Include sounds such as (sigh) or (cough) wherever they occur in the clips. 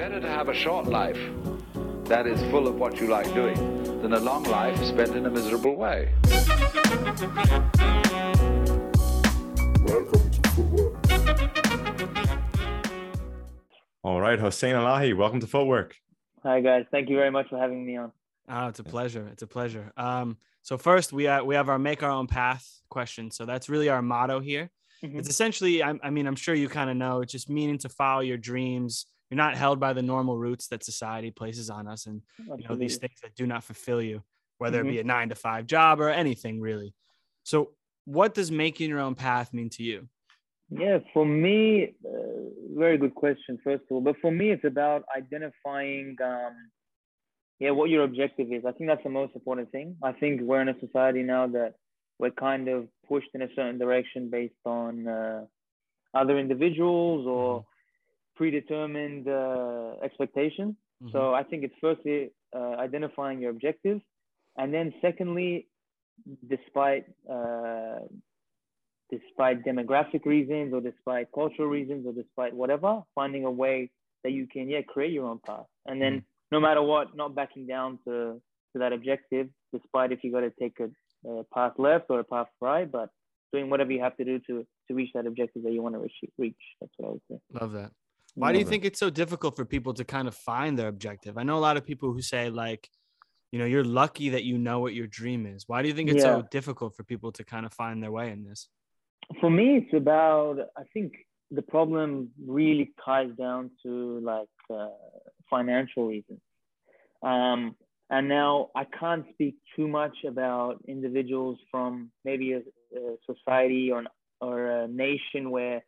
Better to have a short life that is full of what you like doing than a long life spent in a miserable way. Welcome to Footwork. All right, Hossein Alahi, welcome to Footwork. Hi guys, thank you very much for having me on. Oh, it's a pleasure. It's a pleasure. Um, so first we uh, we have our make our own path question. So that's really our motto here. Mhm. It's essentially, I, I mean, I'm sure you kind of know, it's just meaning to follow your dreams. You're not held by the normal roots that society places on us, and you know these things that do not fulfill you, whether it be a nine to five job or anything really. So, what does making your own path mean to you? Yeah, for me, uh, very good question, first of all. But for me, it's about identifying, um, yeah, what your objective is. I think that's the most important thing. I think we're in a society now that we're kind of pushed in a certain direction based on uh, other individuals or predetermined uh, expectations. Mhm. So I think it's firstly uh, identifying your objectives, and then secondly, despite uh, despite demographic reasons or despite cultural reasons or despite whatever, finding a way that you can yeah create your own path, and then no matter what, not backing down to to that objective, despite if you got to take a, a path left or a path right, but doing whatever you have to do to to reach that objective that you want to reach. reach. That's what I would say. Love that. Why do you think it's so difficult for people to kind of find their objective? I know a lot of people who say like, you know, you're lucky that you know what your dream is. Why do you think it's so difficult for people to kind of find their way in this? for me it's about i think the problem really ties down to like uh, financial reasons um, and now i can't speak too much about individuals from maybe a, a society or, an, or a nation where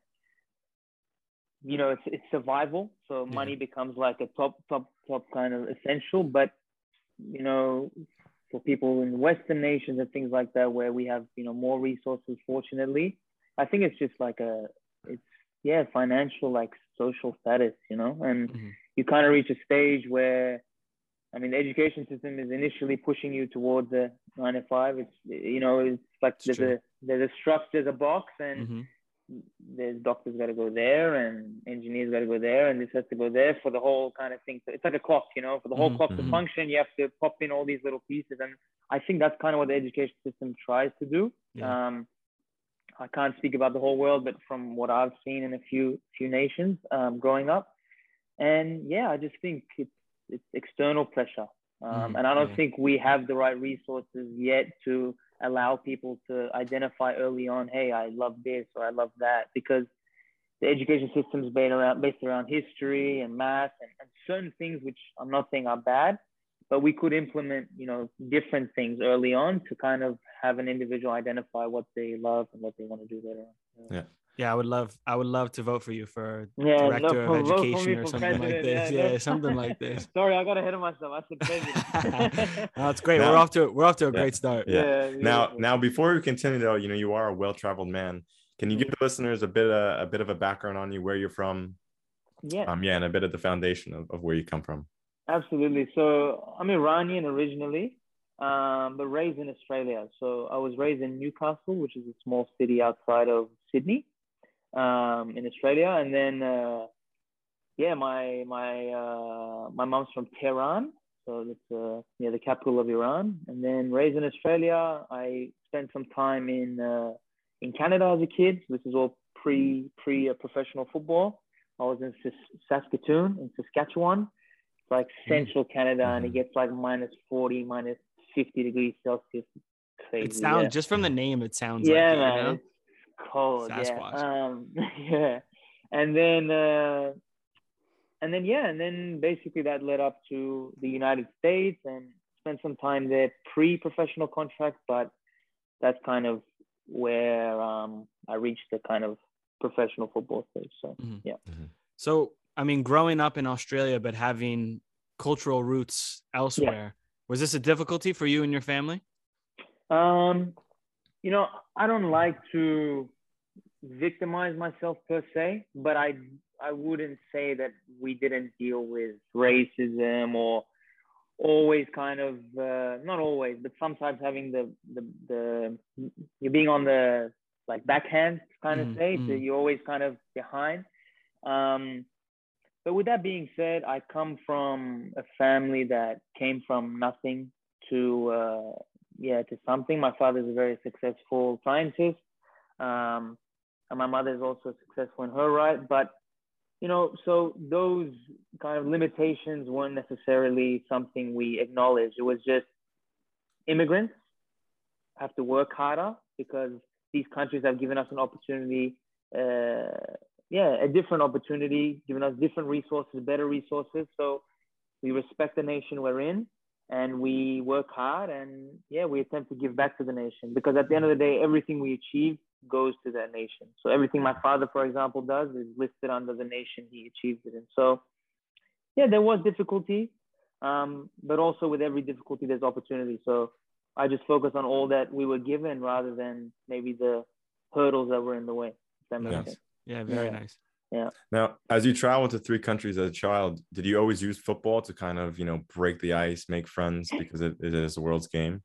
you know it's, it's survival so Yeah. money becomes like a top top top kind of essential but you know for people in western nations and things like that where we have you know more resources fortunately i think it's just like a it's yeah financial like social status you know and Mhm. you kind of reach a stage where i mean the education system is initially pushing you towards a nine to five it's you know it's like It's there's true. a there's a structure there's a box and Mhm. There's doctors got to go there and engineers got to go there and this has to go there for the whole kind of thing. So it's like a clock, you know, for the whole Mhm, clock to function, you have to pop in all these little pieces. And I think that's kind of what the education system tries to do. Yeah. Um, I can't speak about the whole world, but from what I've seen in a few few nations um, growing up, and yeah, I just think it's it's external pressure, um, Mhm, and I don't yeah. think we have the right resources yet to allow people to identify early on, hey, I love this or I love that, because the education system is based around based around history and math and, and certain things which I'm not saying are bad, but we could implement, you know, different things early on to kind of have an individual identify what they love and what they want to do later on. Yeah. Yeah, I would love I would love to vote for you for Yeah, director no, of for me education or something like this. Yeah, Yeah, no. something like (laughs) this. Sorry, I got ahead of myself. I said president. (laughs) no, it's great. Now- we're off to we're off to a Yeah. great start. Yeah. Now, now before we continue, though, you know, you are a well-traveled man. Can you give the listeners a bit of a bit of a background on you, where you're from, yeah. um, yeah, and a bit of the foundation of, of where you come from? Absolutely. So I'm Iranian originally, um, but raised in Australia. So I was raised in Newcastle, which is a small city outside of Sydney, um, in Australia. And then, uh, yeah, my my uh, my mom's from Tehran, so it's uh, near the capital of Iran. And then raised in Australia, I spent some time in uh, in Canada as a kid. This is all pre pre uh, professional football. I was in Sas- Saskatoon in Saskatchewan like central Canada, and it Mhm. gets like minus 40, minus 50 degrees Celsius. Crazy. It sounds yeah. just from the name, it sounds yeah, like it, man, you know? It's cold. Sasquatch. Yeah. Um, (laughs) yeah. And then, uh, and then, yeah, and then basically that led up to the United States and spent some time there pre-professional contract, but that's kind of where um, I reached the kind of professional football stage. So Mhm. yeah. So, I mean, growing up in Australia but having cultural roots elsewhere, was this a difficulty for you and your family? Um, you know, I don't like to victimize myself per se, but I I wouldn't say that we didn't deal with racism or always kind of uh, not always, but sometimes having the the the you're being on the like backhand kind of say, so mhm. you're always kind of behind. Um, but with that being said, I come from a family that came from nothing to uh, yeah to something. My father is a very successful scientist, um, and my mother is also successful in her right. But you know, so those kind of limitations weren't necessarily something we acknowledged. It was just immigrants have to work harder because these countries have given us an opportunity uh, yeah, a different opportunity, giving us different resources, better resources. So we respect the nation we're in and we work hard and yeah, we attempt to give back to the nation because at the end of the day, everything we achieve goes to that nation. So everything my father, for example, does is listed under the nation he achieved it in. So yeah, there was difficulty, um, but also with every difficulty, there's opportunity. So I just focus on all that we were given rather than maybe the hurdles that were in the way. If that makes Yes. sense. Yeah, very Yeah. nice. Now, as you traveled to three countries as a child, did you always use football to kind of, you know, break the ice, make friends because it, it is the world's game?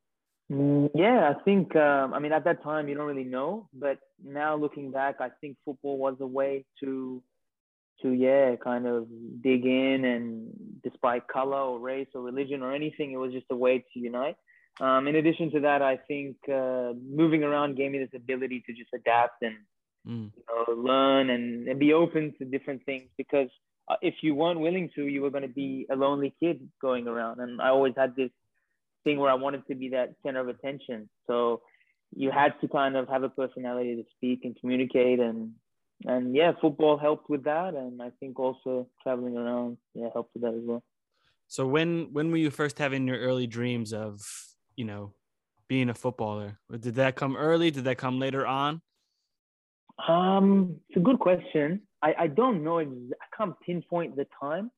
Mm, Yeah, I think, um, I mean, at that time, you don't really know, but now looking back, I think football was a way to, to, yeah, kind of dig in and despite color or race or religion or anything, it was just a way to unite. Um, in addition to that, I think uh, moving around gave me this ability to just adapt and Mm. you know, learn and, and be open to different things because uh, if you weren't willing to, you were going to be a lonely kid going around. And I always had this thing where I wanted to be that center of attention. So you had to kind of have a personality to speak and communicate and and yeah, football helped with that. And I think also traveling around, yeah, helped with that as well. So when when were you first having your early dreams of you know being a footballer? Did that come early? Did that come later on? Um, it's a good question. I, I don't know. Ex- I can't pinpoint the time.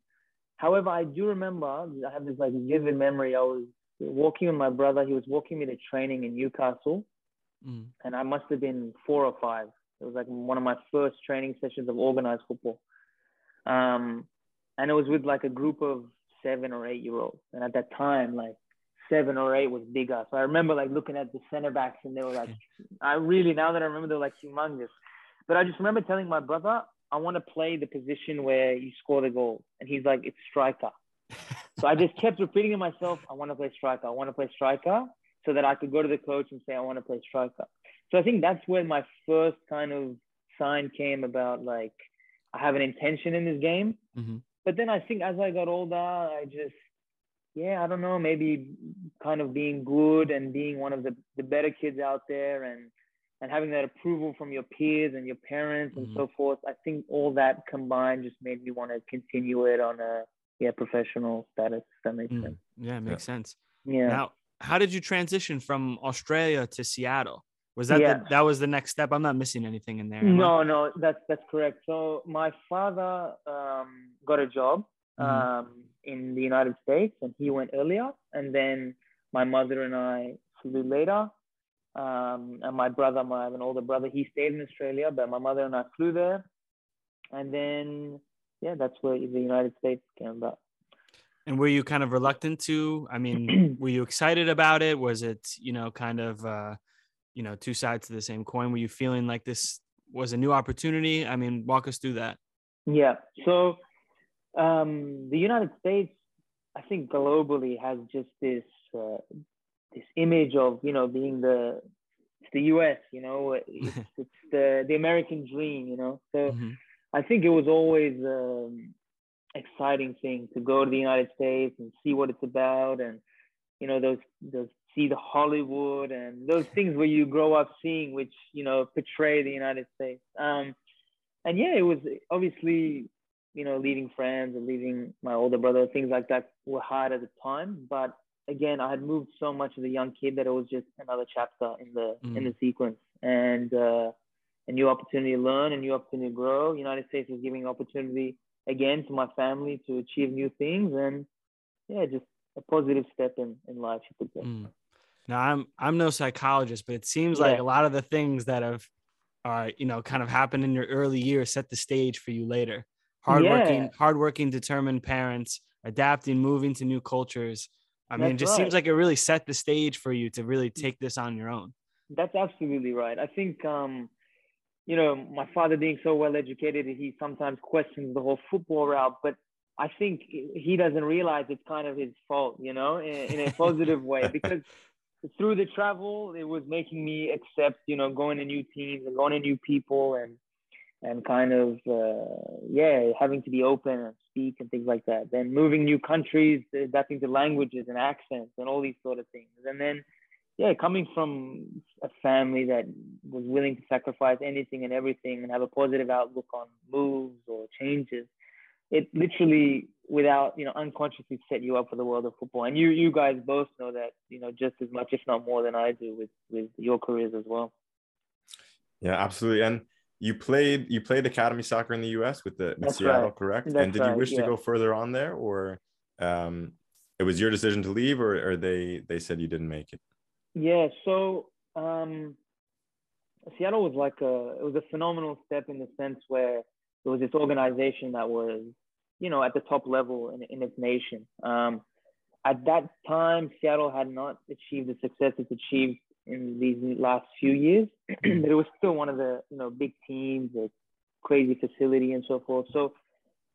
However, I do remember. I have this like vivid memory. I was walking with my brother. He was walking me to training in Newcastle, Mm. and I must have been four or five. It was like one of my first training sessions of organized football. Um, and it was with like a group of seven or eight year olds. And at that time, like seven or eight was bigger. So I remember like looking at the center backs and they were like, I really, now that I remember, they're like humongous. But I just remember telling my brother, I want to play the position where you score the goal. And he's like, it's striker. So I just kept repeating to myself, I want to play striker. I want to play striker so that I could go to the coach and say, I want to play striker. So I think that's when my first kind of sign came about like, I have an intention in this game. Mhm. But then I think as I got older, I just, yeah, I don't know, maybe kind of being good and being one of the, the better kids out there and, and having that approval from your peers and your parents and Mhm. so forth. I think all that combined just made me want to continue it on a, yeah, professional status. If that makes Mm. sense. Yeah, it makes sense. Yeah. Now, how did you transition from Australia to Seattle? Was that Yeah. the, that was the next step? I'm not missing anything in there. am I? No, no, that's that's correct. So my father um, got a job Mhm. um, in the United States, and he went earlier. And then my mother and I flew later. Um, and my brother, my I have an older brother, he stayed in Australia, but my mother and I flew there. And then, yeah, that's where the United States came about. And were you kind of reluctant to? I mean, (clears throat) were you excited about it? Was it, you know, kind of, uh, you know, two sides to the same coin? Were you feeling like this was a new opportunity? I mean, walk us through that. Yeah. So um, the United States, I think globally has just this uh, this image of you know being the it's the U.S. You know, (laughs) it's, it's the the American dream. You know, so Mhm. I think it was always um, exciting thing to go to the United States and see what it's about, and you know those those see the Hollywood and those things where you grow up seeing, which you know portray the United States. Um, and yeah, it was obviously you know leaving friends and leaving my older brother, things like that were hard at the time. But again, I had moved so much as a young kid that it was just another chapter in the in the sequence, and uh, a new opportunity to learn, a new opportunity to grow. United States was giving opportunity again to my family to achieve new things, and yeah, just a positive step in in life, you could say. Mm. Now I'm I'm no psychologist, but it seems like a lot of the things that have are you know kind of happened in your early years set the stage for you later. Hardworking, Yeah. hardworking, determined parents, adapting, moving to new cultures. I mean, it just seems like it really set the stage for you to really take this on your own. That's absolutely right. I think, um, you know, my father being so well educated, he sometimes questions the whole football route. But I think he doesn't realize it's kind of his fault, you know, in, in a positive way, because through the travel, it was making me accept, you know, going to new teams and going to new people and and kind of uh, yeah, having to be open and speak and things like that. Then moving new countries, uh, adapting to languages and accents and all these sort of things. And then yeah, coming from a family that was willing to sacrifice anything and everything and have a positive outlook on moves or changes, it literally, without you know, unconsciously set you up for the world of football. And you, you guys both know that, you know, just as much, if not more, than I do with with your careers as well. Yeah, absolutely. And you played you played academy soccer in the U.S. with the with Seattle, right. correct? That's and did you wish yeah. to go further on there, or um, it was your decision to leave, or, or they they said you didn't make it? Yeah, so um, Seattle was like a it was a phenomenal step in the sense where there was this organization that was you know at the top level in, in its nation. Um, at that time, Seattle had not achieved the success it's achieved in these last few years, (clears throat) but it was still one of the you know big teams, a crazy facility, and so forth. So,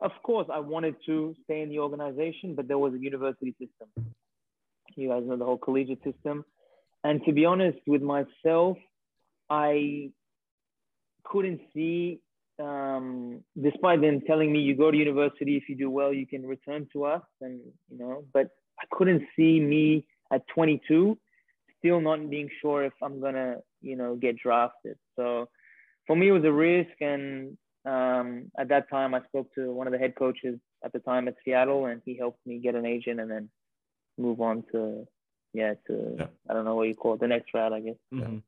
of course, I wanted to stay in the organization, but there was a university system. You guys know the whole collegiate system. And to be honest with myself, I couldn't see, um, despite them telling me you go to university, if you do well, you can return to us. And, you know, but I couldn't see me at 22 still not being sure if I'm going to, you know, get drafted. So for me, it was a risk. And um, at that time, I spoke to one of the head coaches at the time at Seattle, and he helped me get an agent and then move on to yeah, to yeah. I don't know what you call it, the next route, I guess. Mm-hmm.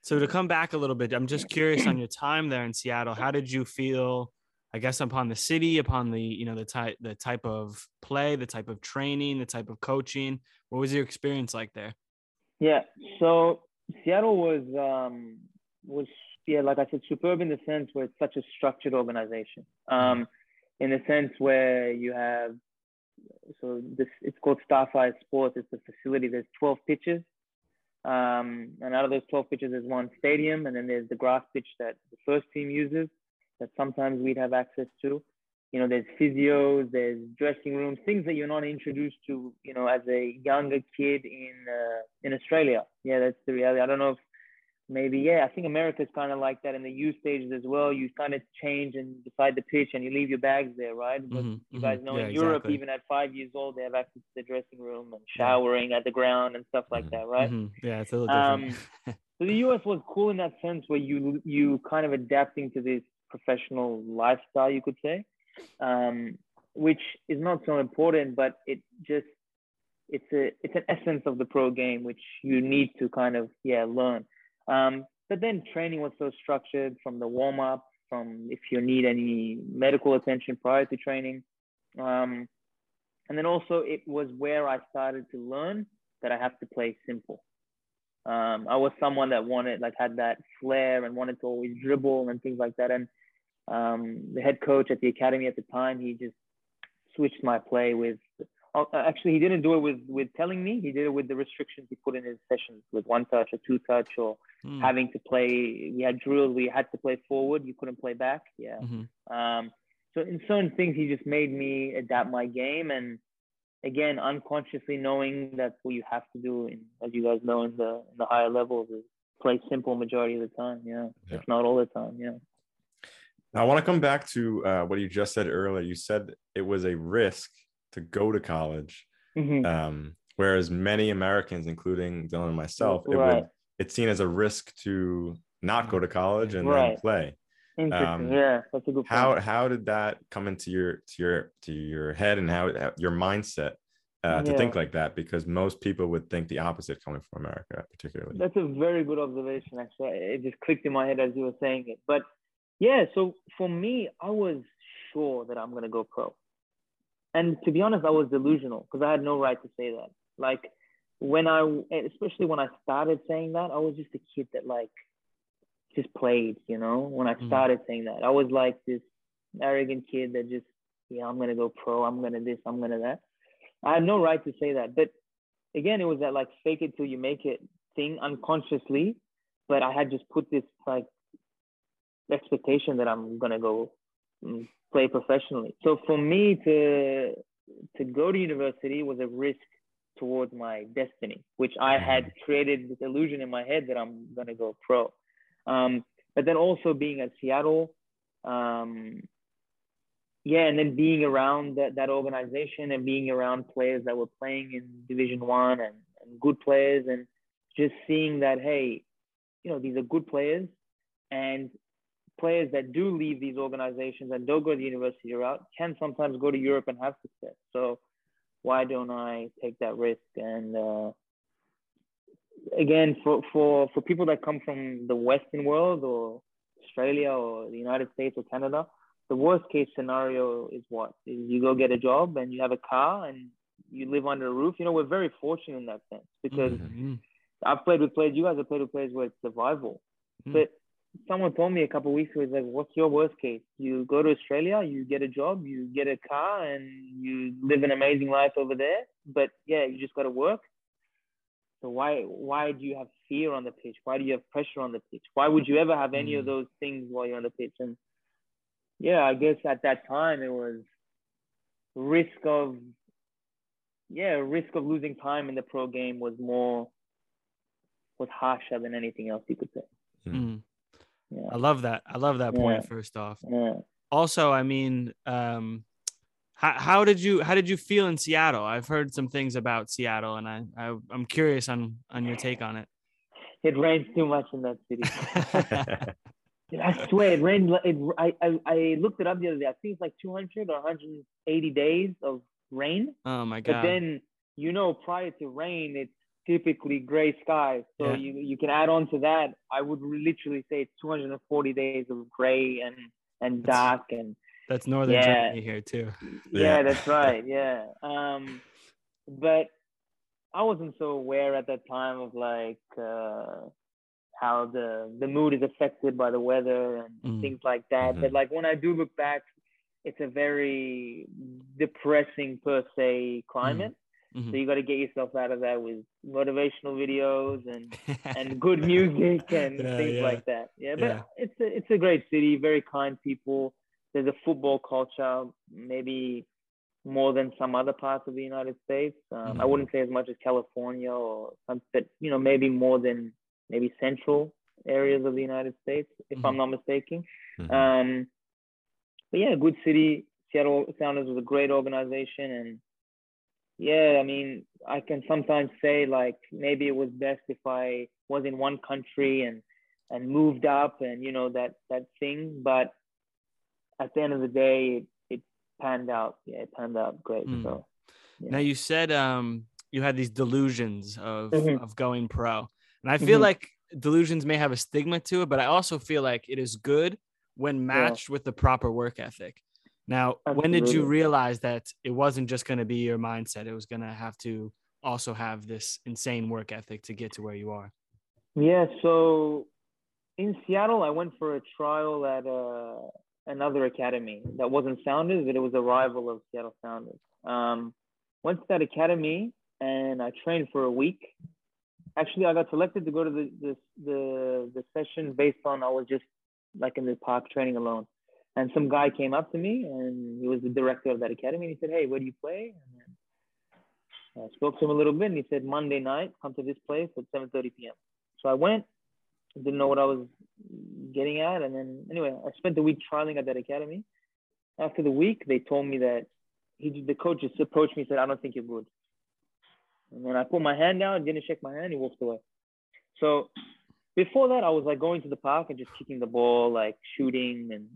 So to come back a little bit, I'm just curious on your time there in Seattle. How did you feel? I guess upon the city, upon the you know the type the type of play, the type of training, the type of coaching. What was your experience like there? Yeah, so Seattle was um, was yeah, like I said, superb in the sense where it's such a structured organization. Um, in the sense where you have so this it's called Starfire Sports. It's a facility. There's 12 pitches, um, and out of those 12 pitches, there's one stadium, and then there's the grass pitch that the first team uses that sometimes we'd have access to. You know, there's physios, there's dressing rooms, things that you're not introduced to, you know, as a younger kid in uh, in Australia. Yeah, that's the reality. I don't know if maybe yeah i think america's kind of like that in the youth stages as well you kind of change and decide the pitch and you leave your bags there right but mm-hmm, you guys know yeah, in europe exactly. even at five years old they have access to the dressing room and showering yeah. at the ground and stuff like that right mm-hmm. yeah it's a little different um, (laughs) so the us was cool in that sense where you you kind of adapting to this professional lifestyle you could say um, which is not so important but it just it's a it's an essence of the pro game which you need to kind of yeah learn um, but then training was so structured from the warm up, from if you need any medical attention prior to training. Um, and then also it was where I started to learn that I have to play simple. Um, I was someone that wanted, like, had that flair and wanted to always dribble and things like that. And um, the head coach at the academy at the time, he just switched my play with Oh, uh, actually, he didn't do it with with telling me. He did it with the restrictions he put in his sessions, with one touch or two touch, or mm. having to play. We had drills. We had to play forward. You couldn't play back. Yeah. Mm-hmm. Um, so in certain things, he just made me adapt my game, and again, unconsciously knowing that's what you have to do. In, as you guys know, in the in the higher levels, is play simple majority of the time. Yeah, yeah. if not all the time. Yeah. I want to come back to uh, what you just said earlier. You said it was a risk to go to college. Mm-hmm. Um, whereas many Americans, including Dylan and myself, it right. would it's seen as a risk to not go to college and right. then play. Um, yeah, that's a good point. How how did that come into your to your to your head and how your mindset uh, to yeah. think like that? Because most people would think the opposite coming from America, particularly. That's a very good observation. Actually, it just clicked in my head as you were saying it. But yeah, so for me, I was sure that I'm gonna go pro. And to be honest, I was delusional because I had no right to say that. Like when I, especially when I started saying that, I was just a kid that like just played, you know. When I mm-hmm. started mm saying that, I was like this arrogant kid that just, yeah, I'm gonna go pro, I'm gonna this, I'm gonna that. I had no right to say that, but again, it was that like fake it till you make it thing unconsciously. But I had just put this like expectation that I'm gonna go mm, play professionally. So for me to to go to university was a risk towards my destiny, which I had mm-hmm. created this illusion in my head that I'm gonna go pro. Um, but then also being at Seattle, um, yeah, and then being around that, that organization and being around players that were playing in Division One and, and good players, and just seeing that hey, you know these are good players, and players that do leave these organizations and don't go the university route can sometimes go to Europe and have success. So why don't I take that risk? And uh, again, for, for, for people that come from the Western world or Australia or the United States or Canada, the worst case scenario is what? Is you go get a job and you have a car and you live under a roof. You know, we're very fortunate in that sense because mm-hmm. I've played with players, you guys have played with players where it's survival. Mm-hmm. But someone told me a couple weeks ago, like, what's your worst case? You go to Australia, you get a job, you get a car, and you live an amazing life over there. But yeah, you just got to work. So why why do you have fear on the pitch? Why do you have pressure on the pitch? Why would you ever have any mm. of those things while you're on the pitch? And yeah, I guess at that time it was risk of yeah, risk of losing time in the pro game was more was harsher than anything else you could say. Mm. Yeah. I love that. I love that point. Yeah. First off, yeah. also, I mean, um, how, how did you how did you feel in Seattle? I've heard some things about Seattle, and I, I I'm curious on on your take on it. It rains too much in that city. (laughs) I swear it rained. It, I, I I looked it up the other day. I think it's like 200 or 180 days of rain. Oh my god! But then you know, prior to rain, it's typically gray skies. So yeah. you you can add on to that. I would literally say it's 240 days of gray and and that's, dark and that's northern yeah. Germany here too. Yeah, yeah, that's (laughs) right. Yeah. Um, but I wasn't so aware at that time of like uh, how the the mood is affected by the weather and mm. things like that. Mm-hmm. But like when I do look back, it's a very depressing per se climate. Mm. Mm-hmm. So you got to get yourself out of that with motivational videos and (laughs) and good music and yeah, things yeah. like that. Yeah, but yeah. it's a it's a great city, very kind people. There's a football culture, maybe more than some other parts of the United States. Um, mm-hmm. I wouldn't say as much as California or some, but you know maybe more than maybe central areas of the United States, if mm-hmm. I'm not mistaken. Mm-hmm. Um, but yeah, good city. Seattle Sounders was a great organization and yeah, I mean, I can sometimes say like maybe it was best if I was in one country and and moved up and you know that that thing, but at the end of the day, it, it panned out. Yeah, it panned out great. Mm. So yeah. now you said um you had these delusions of mm-hmm. of going pro, and I feel mm-hmm. like delusions may have a stigma to it, but I also feel like it is good when matched yeah. with the proper work ethic. Now, Absolutely. when did you realize that it wasn't just going to be your mindset? It was going to have to also have this insane work ethic to get to where you are. Yeah. So in Seattle, I went for a trial at uh, another academy that wasn't Sounders, but it was a rival of Seattle Sounders. Um, went to that academy and I trained for a week. Actually, I got selected to go to the the the, the session based on I was just like in the park training alone. And some guy came up to me and he was the director of that academy. And he said, Hey, where do you play? And uh, I spoke to him a little bit and he said, Monday night, come to this place at 7.30 p.m. So I went, didn't know what I was getting at. And then anyway, I spent the week trialing at that academy. After the week, they told me that he, the coach just approached me and said, I don't think you're good. And when I put my hand down, didn't shake my hand, he walked away. So before that, I was like going to the park and just kicking the ball, like shooting and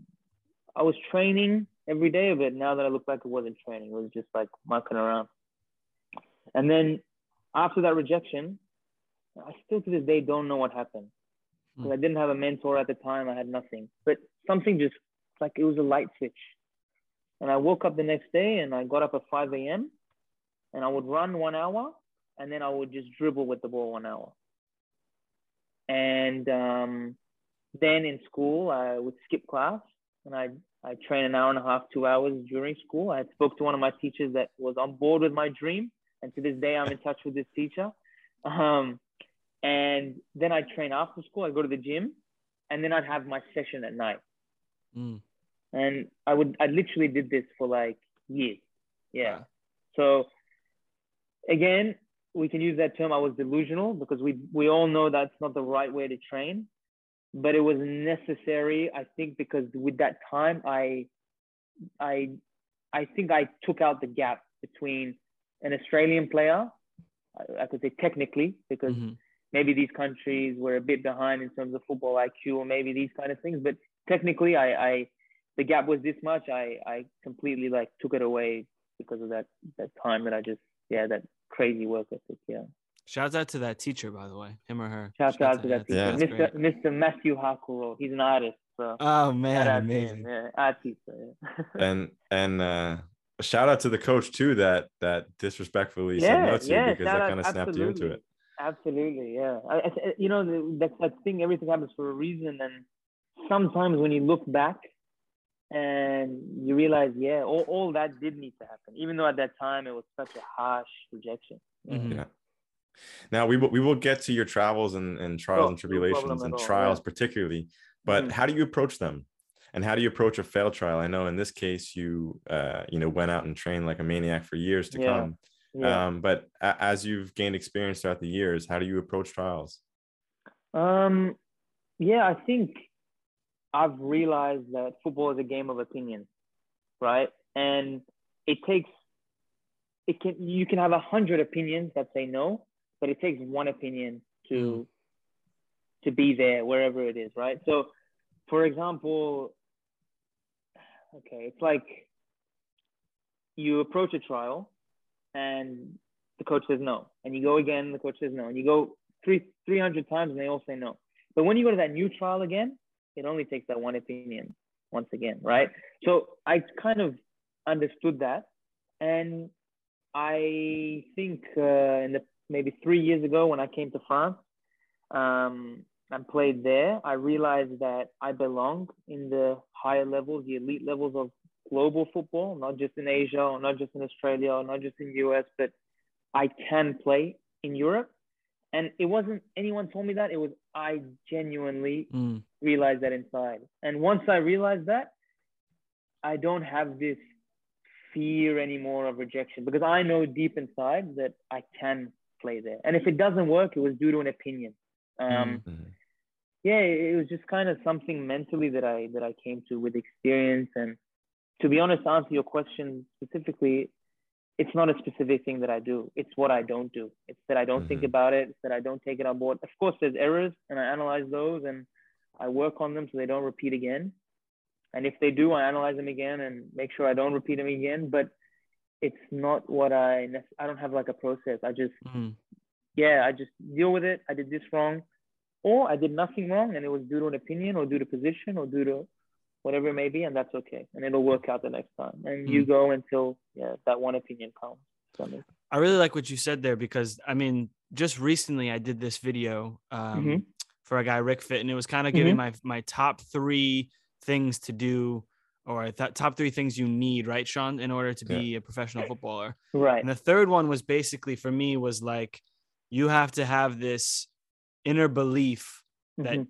I was training every day of it. Now that I look back, it wasn't training. It was just like mucking around. And then after that rejection, I still to this day don't know what happened. Because I didn't have a mentor at the time. I had nothing. But something just like it was a light switch. And I woke up the next day and I got up at 5 a.m. and I would run one hour and then I would just dribble with the ball one hour. And um, then in school, I would skip class and I I train an hour and a half, two hours during school. I spoke to one of my teachers that was on board with my dream, and to this day I'm in touch with this teacher. Um, and then I train after school. I go to the gym, and then I'd have my session at night. Mm. And I would, I literally did this for like years. Yeah. Wow. So again, we can use that term. I was delusional because we we all know that's not the right way to train, but it was necessary. I think because with that time, I I I think I took out the gap between an Australian player. I, I could say technically because Mhm. maybe these countries were a bit behind in terms of football IQ or maybe these kind of things. But technically, I, I the gap was this much. I, I completely like took it away because of that that time that I just yeah that crazy work ethic. Yeah. Shouts out to that teacher, by the way, him or her. Shout out to that teacher. Yeah. Mr. Mr. Matthew Hakuro. He's an artist. So Oh man, out amazing. Yeah, artist. Yeah. and and uh shout out to the coach too that that disrespectfully said yeah, no to you yeah. because that kind of snapped you into it Absolutely, yeah. I, I, you know, the- that's that thing. Everything happens for a reason, and sometimes when you look back and you realize, yeah, all, all that did need to happen, even though at that time it was such a harsh rejection. Yeah. Mhm. Yeah. Now we will we will get to your travels and, and trials Oh, and tribulations at and all, trials yeah. particularly, but Mhm. how do you approach them? And how do you approach a failed trial? I know in this case you uh you know went out and trained like a maniac for years to Yeah. come. Yeah. Um, but a- as you've gained experience throughout the years, how do you approach trials? Um, yeah, I think I've realized that football is a game of opinion, right? And it takes it can you can have a hundred opinions that say no, but it takes one opinion to to be there wherever it is, right? So, for example, okay, it's like you approach a trial and the coach says no, and you go again, the coach says no, and you go three three hundred times and they all say no. But when you go to that new trial again, it only takes that one opinion once again, right? So I kind of understood that, and I think uh, in the maybe three years ago when I came to France um, and played there, I realized that I belong in the higher levels, the elite levels of global football, not just in Asia or not just in Australia or not just in the US, but I can play in Europe. And it wasn't anyone told me that. It was I genuinely Mm. realized that inside. And once I realized that, I don't have this fear anymore of rejection because I know deep inside that I can play there. And if it doesn't work, it was due to an opinion. Um, Mhm. yeah, it was just kind of something mentally that I that I came to with experience. And to be honest, to answer your question specifically, it's not a specific thing that I do. It's what I don't do. It's that I don't think Mhm. about it. It's that I don't take it on board. Of course, there's errors, and I analyze those and I work on them so they don't repeat again. And if they do, I analyze them again and make sure I don't repeat them again. But it's not what I I don't have like a process. I just Mm. yeah, I just deal with it. I did this wrong, or I did nothing wrong, and it was due to an opinion, or due to position, or due to whatever it may be, and that's okay, and it'll work out the next time. And you go until yeah that one opinion comes. So, I really like what you said there because I mean, just recently I did this video um, Mhm. for a guy Rick Fit, and it was kind of giving my my top three things to do, or th- top three things you need, right, Sean, in order to Yeah. be a professional footballer. right, And the third one was basically for me was like you have to have this inner belief that Mhm.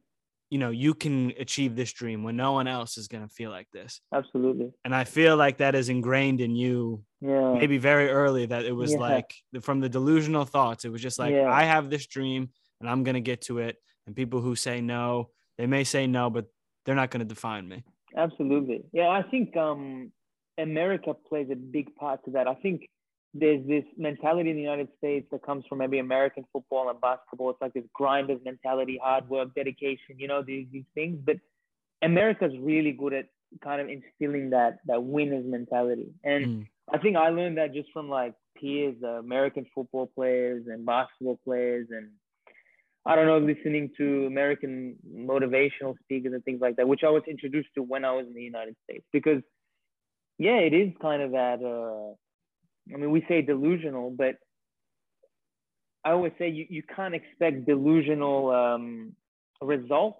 you know you can achieve this dream when no one else is going to feel like this. absolutely, And I feel like that is ingrained in you yeah, maybe very early that it was Yeah. like from the delusional thoughts it was just like Yeah. i have this dream and i'm going to get to it and people who say no they may say no but they're not going to define me absolutely, yeah. I think um, America plays a big part to that. I think there's this mentality in the United States that comes from maybe American football and basketball. It's like this grinders mentality, hard work, dedication, you know, these, these things. But America's really good at kind of instilling that that winners mentality. And Mm. I think I learned that just from like peers, uh, American football players and basketball players, and I don't know, listening to American motivational speakers and things like that, which I was introduced to when I was in the United States. Because, yeah, it is kind of that. Uh, I mean, we say delusional, but I always say you, you can't expect delusional um, results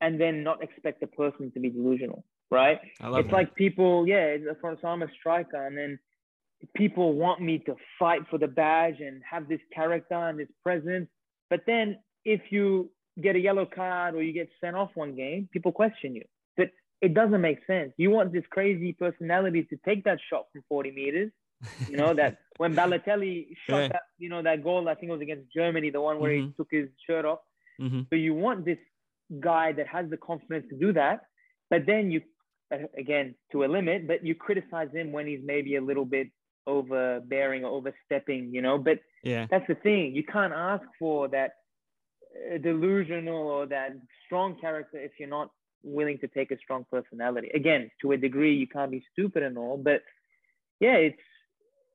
and then not expect the person to be delusional, right? i love it's that. like people, yeah, so I'm a striker, and then people want me to fight for the badge and have this character and this presence. But then if you get a yellow card or you get sent off one game, people question you. But it doesn't make sense. You want this crazy personality to take that shot from 40 meters. You know that (laughs) when Balotelli shot Yeah. that, you know that goal, I think it was against Germany, the one where he Mhm. took his shirt off. hmm So you want this guy that has the confidence to do that, but then you, again, to a limit, but you criticize him when he's maybe a little bit overbearing or overstepping, you know. But Yeah. that's the thing. You can't ask for that delusional or that strong character if you're not willing to take a strong personality. Again, to a degree, you can't be stupid and all, but yeah, it's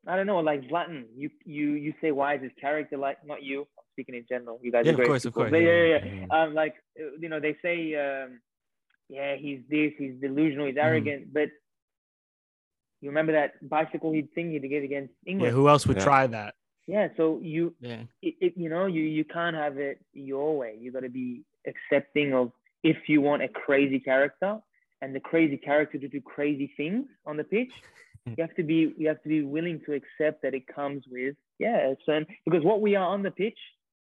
I don't know, like Zlatan. You you you say why is his character like not you? I'm speaking in general. You guys Yeah, are of great. course, of course, But yeah, yeah, yeah, yeah. yeah. Um, like uh, you know, they say, um, yeah, he's this, he's delusional, he's arrogant, but. You remember that bicycle he'd thing he did against England. Yeah. Who else would Yeah. try that? Yeah so you Yeah. it, it, you know you you can't have it your way you got to be accepting of if you want a crazy character and the crazy character to do crazy things on the pitch (laughs) you have to be you have to be willing to accept that it comes with yeah certain because what we are on the pitch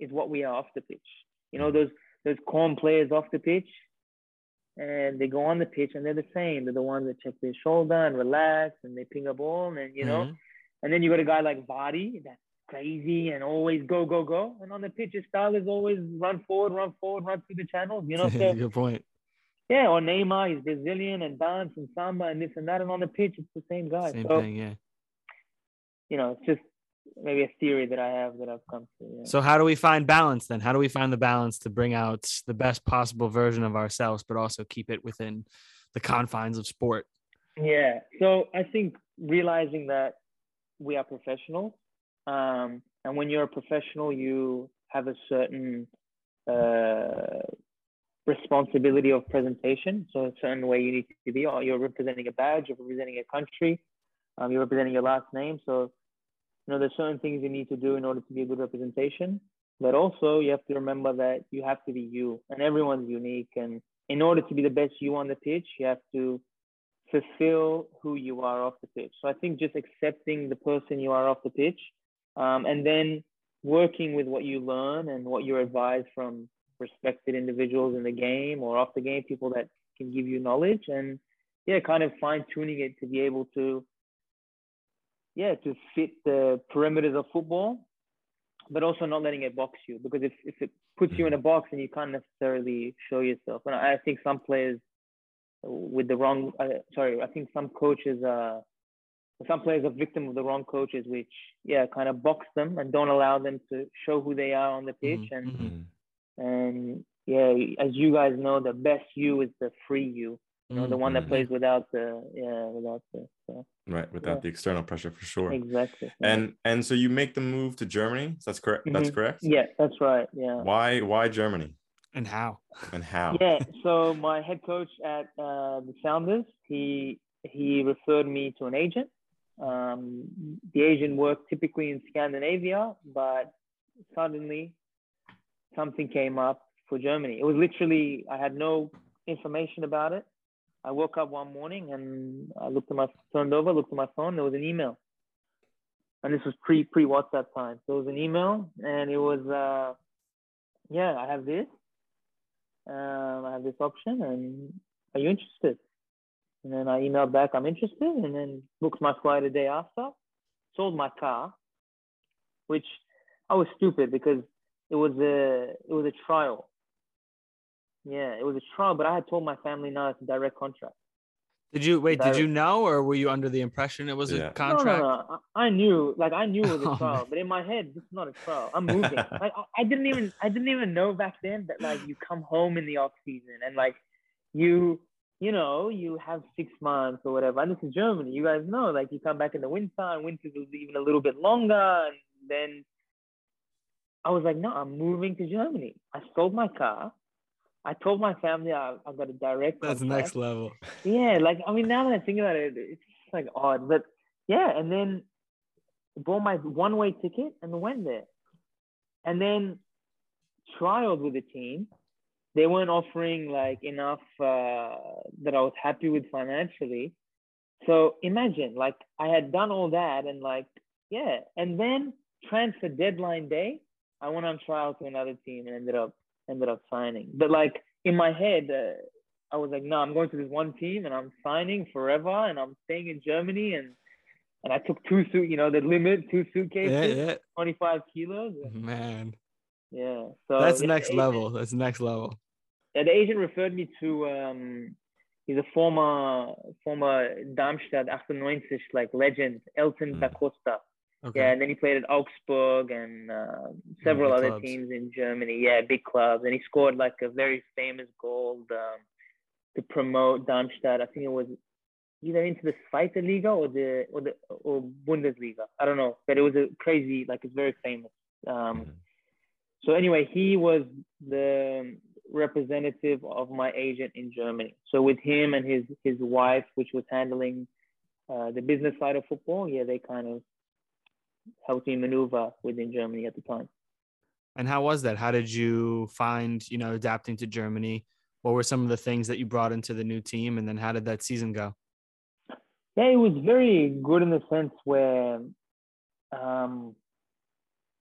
is what we are off the pitch you know those those calm players off the pitch and they go on the pitch and they're the same they're the ones that check their shoulder and relax and they ping a ball and you know Mhm. and then you got a guy like Vardy that's crazy and always go, go, go. And on the pitch, his style is always run forward, run forward, run through the channels, you know? (laughs) So, Good point. yeah, or Neymar, he's Brazilian and dance and samba and this and that. And on the pitch, it's the same guy. Same so, thing. Yeah. you know, it's just maybe a theory that I have that I've come to. Yeah. So how do we find balance then? How do we find the balance to bring out the best possible version of ourselves, but also keep it within the confines of sport? Yeah. So I think realizing that we are professionals, um, and when you're a professional, you have a certain uh, responsibility of presentation. So a certain way you need to be. Or you're representing a badge. You're representing a country. Um, you're representing your last name. So you know there's certain things you need to do in order to be a good representation. But also you have to remember that you have to be you, and everyone's unique. And in order to be the best you on the pitch, you have to fulfill who you are off the pitch. So I think just accepting the person you are off the pitch, um, and then working with what you learn and what you're advised from respected individuals in the game or off the game, people that can give you knowledge, and yeah, kind of fine tuning it to be able to, yeah, to fit the perimeters of football, but also not letting it box you. Because if if it puts you in a box and you can't necessarily show yourself, and I think some players with the wrong uh, sorry i think some coaches uh some players are victim of the wrong coaches which yeah kind of box them and don't allow them to show who they are on the pitch Mhm, and mhm. and yeah as you guys know the best you is the free you you know the one that Mhm. plays without the yeah without the so, right without Yeah. the external pressure for sure exactly yeah. and and so you make the move to germany that's correct that's Mhm. correct yeah that's right yeah why why germany And how? and how yeah so my head coach at uh, the Sounders he he referred me to an agent um, the agent worked typically in scandinavia but suddenly something came up for germany. It was literally i had no information about it. I woke up one morning and i looked at my turned over looked at my phone there was an email. And this was pre pre whatsapp time. So it was an email and it was uh yeah i have this. Um, I have this option, and are you interested? And then I emailed back, I'm interested, and then booked my flight a day after. Sold my car, which I was stupid because it was a it was a trial. Yeah, it was a trial, but I had told my family no, it's a direct contract. Did you wait? Did you know, or were you under the impression it was Yeah. a contract? No, no, no. I I knew, like, I knew it was a (laughs) Oh, trial, man. but in my head, this is not a trial. I'm moving. (laughs) like, I, I didn't even, I didn't even know back then that like you come home in the off season and like you, you know, you have six months or whatever. And this is Germany. You guys know, like, you come back in the winter, and winter's is even a little bit longer, and then I was like, no, I'm moving to Germany. I sold my car. I told my family I, I got a direct. That's contract. next level. Yeah, like I mean, now that I think about it, it's like odd, but yeah. And then bought my one-way ticket and went there, and then trialed with the team. They weren't offering like enough uh, that I was happy with financially. So imagine, like I had done all that, and like yeah, and then transfer deadline day, I went on trial to another team and ended up ended up signing. But like in my head, uh, I was like, no, I'm going to this one team and I'm signing forever and I'm staying in Germany and and I took two suit, you know, the limit two suitcases, yeah, yeah. 25 kilos. Man. Yeah. So that's yeah, next level. That's next level. Yeah, the agent referred me to um he's a former former Darmstadt 98 like legend, Elton mm. Da Costa. Okay. Yeah, and then he played at Augsburg and uh, several other clubs. teams in Germany. Yeah, big clubs, and he scored like a very famous goal um, to promote Darmstadt. I think it was either into the Zweite Liga or the or the or Bundesliga. I don't know, but it was a crazy, like it's very famous. Um, mm-hmm. So anyway, he was the representative of my agent in Germany. So with him and his his wife, which was handling uh, the business side of football, yeah, they kind of helped me maneuver within Germany at the time. And how was that? How did you find, you know, adapting to Germany? What were some of the things that you brought into the new team, and then how did that season go? Yeah, it was very good in the sense where, um,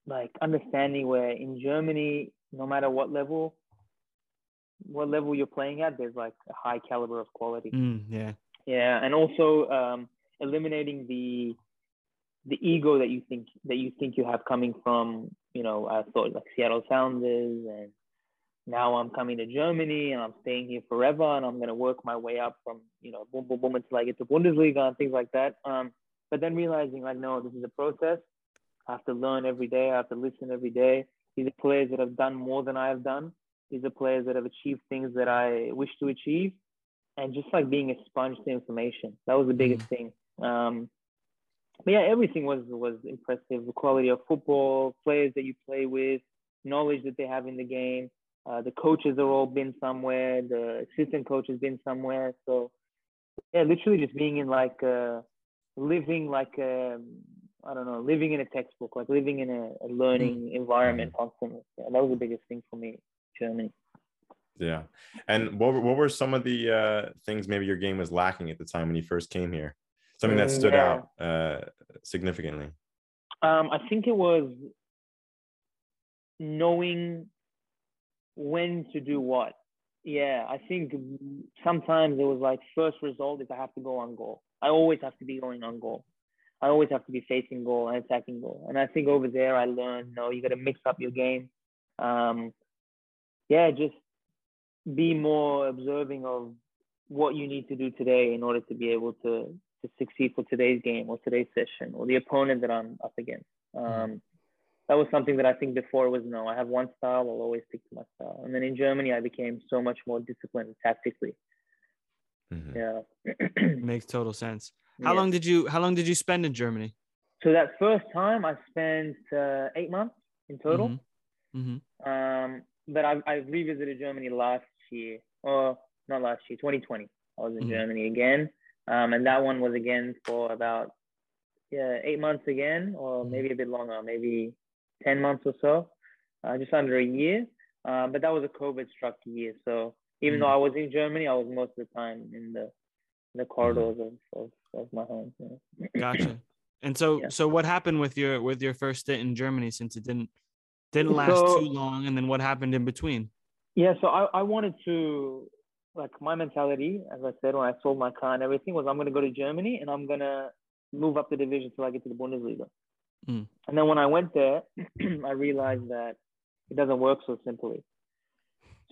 like understanding where in Germany, no matter what level, what level you're playing at, there's like a high caliber of quality. Mm, yeah. Yeah, and also um, eliminating the the ego that you think that you think you have coming from, you know, I thought like Seattle Sounders and now I'm coming to Germany and I'm staying here forever and I'm gonna work my way up from you know boom boom boom until I get to Bundesliga and things like that. Um, but then realizing like no, this is a process. I have to learn every day. I have to listen every day. These are players that have done more than I have done. These are players that have achieved things that I wish to achieve, and just like being a sponge to information. That was the biggest mm-hmm. thing. Um, but yeah, everything was was impressive. The quality of football, players that you play with, knowledge that they have in the game uh, the coaches are all been somewhere. The assistant coach has been somewhere. So yeah, literally just being in like uh, living like um, I don't know, living in a textbook, like living in a, a learning mm-hmm. environment constantly. Yeah, that was the biggest thing for me, Germany. Yeah, and what what were some of the uh, things maybe your game was lacking at the time when you first came here? Something that stood yeah. out uh, significantly. Um, I think it was knowing when to do what. Yeah, I think sometimes it was like first result is I have to go on goal. I always have to be going on goal. I always have to be facing goal and attacking goal. And I think over there I learned, no, you got to mix up your game. Um, yeah, just be more observing of what you need to do today in order to be able to to succeed for today's game or today's session or the opponent that I'm up against. Mm-hmm. Um, that was something that I think before was no, I have one style, I'll always stick to my style. And then in Germany, I became so much more disciplined tactically. Mm-hmm. Yeah, (clears throat) makes total sense. How yeah. long did you How long did you spend in Germany? So that first time, I spent uh, eight months in total. Mm-hmm. Mm-hmm. Um, but I, I revisited Germany last year, or not last year, 2020. I was in mm-hmm. Germany again, um, and that one was again for about yeah eight months again, or mm-hmm. maybe a bit longer, maybe 10 months or so, uh, just under a year. Uh, but that was a COVID struck year. So even mm. though I was in Germany, I was most of the time in the in the corridors of, of, of my home. Yeah. Gotcha. And so yeah. so what happened with your with your first stint in Germany since it didn't didn't last so, too long and then what happened in between? Yeah, so I, I wanted to like my mentality, as I said when I sold my car and everything, was I'm gonna go to Germany and I'm gonna move up the division till I get to the Bundesliga. Mm. And then when I went there, (clears throat) I realized that it doesn't work so simply.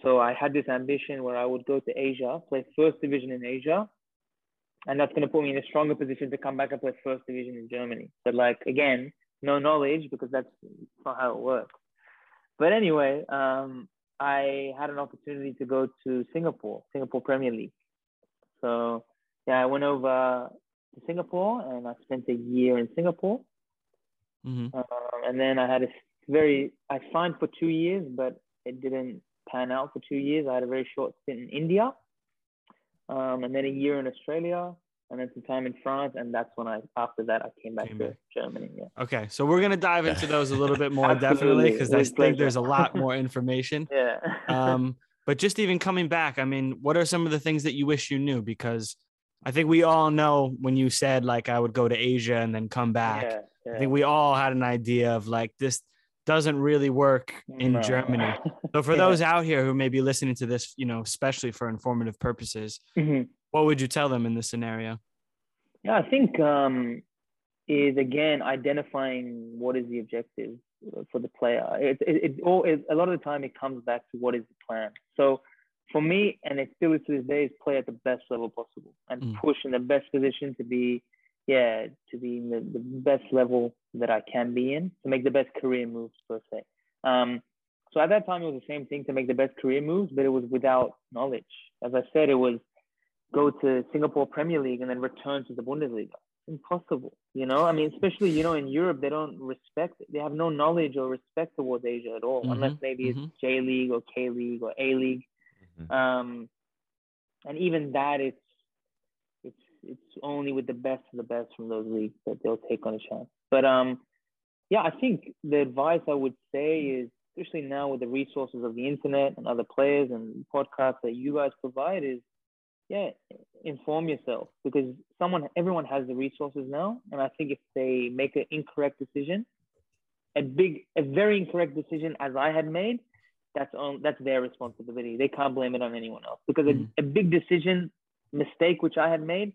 So I had this ambition where I would go to Asia, play first division in Asia, and that's going to put me in a stronger position to come back and play first division in Germany. But like again, no knowledge because that's not how it works. But anyway, um, I had an opportunity to go to Singapore, Singapore Premier League. So yeah, I went over to Singapore and I spent a year in Singapore. Mm-hmm. Um, and then I had a very, I signed for two years, but it didn't pan out for two years. I had a very short stint in India, um, and then a year in Australia, and then some time in France, and that's when I after that I came back came to back. Germany. Yeah. Okay, so we're gonna dive into (laughs) those a little bit more (laughs) definitely because I think there's a lot (laughs) more information. yeah. um, but just even coming back, I mean, what are some of the things that you wish you knew? Because I think we all know when you said like I would go to Asia and then come back. Yeah, yeah. I think we all had an idea of like this doesn't really work in No. Germany. (laughs) So for Yeah. those out here who may be listening to this, you know, especially for informative purposes, Mhm. what would you tell them in this scenario? Yeah, I think um, is again identifying what is the objective for the player. It, it, it all it, a lot of the time it comes back to what is the plan. So for me, and it still is to this day, is play at the best level possible and Mm. push in the best position to be, yeah, to be in the, the best level that I can be in to make the best career moves per se. Um, so at that time, it was the same thing to make the best career moves, but it was without knowledge. As I said, it was go to Singapore Premier League and then return to the Bundesliga. Impossible, you know. I mean, especially you know in Europe, they don't respect. They have no knowledge or respect towards Asia at all, unless Mhm, maybe mhm. it's J League or K League or A League. Mhm. Um, and even that, it's it's only with the best of the best from those leagues that they'll take on a chance. But um, yeah, I think the advice I would say is, especially now with the resources of the internet and other players and podcasts that you guys provide, is yeah, inform yourself because someone, everyone has the resources now, and I think if they make an incorrect decision, a big, a very incorrect decision as I had made, that's on that's their responsibility. They can't blame it on anyone else because a, a big decision mistake which I had made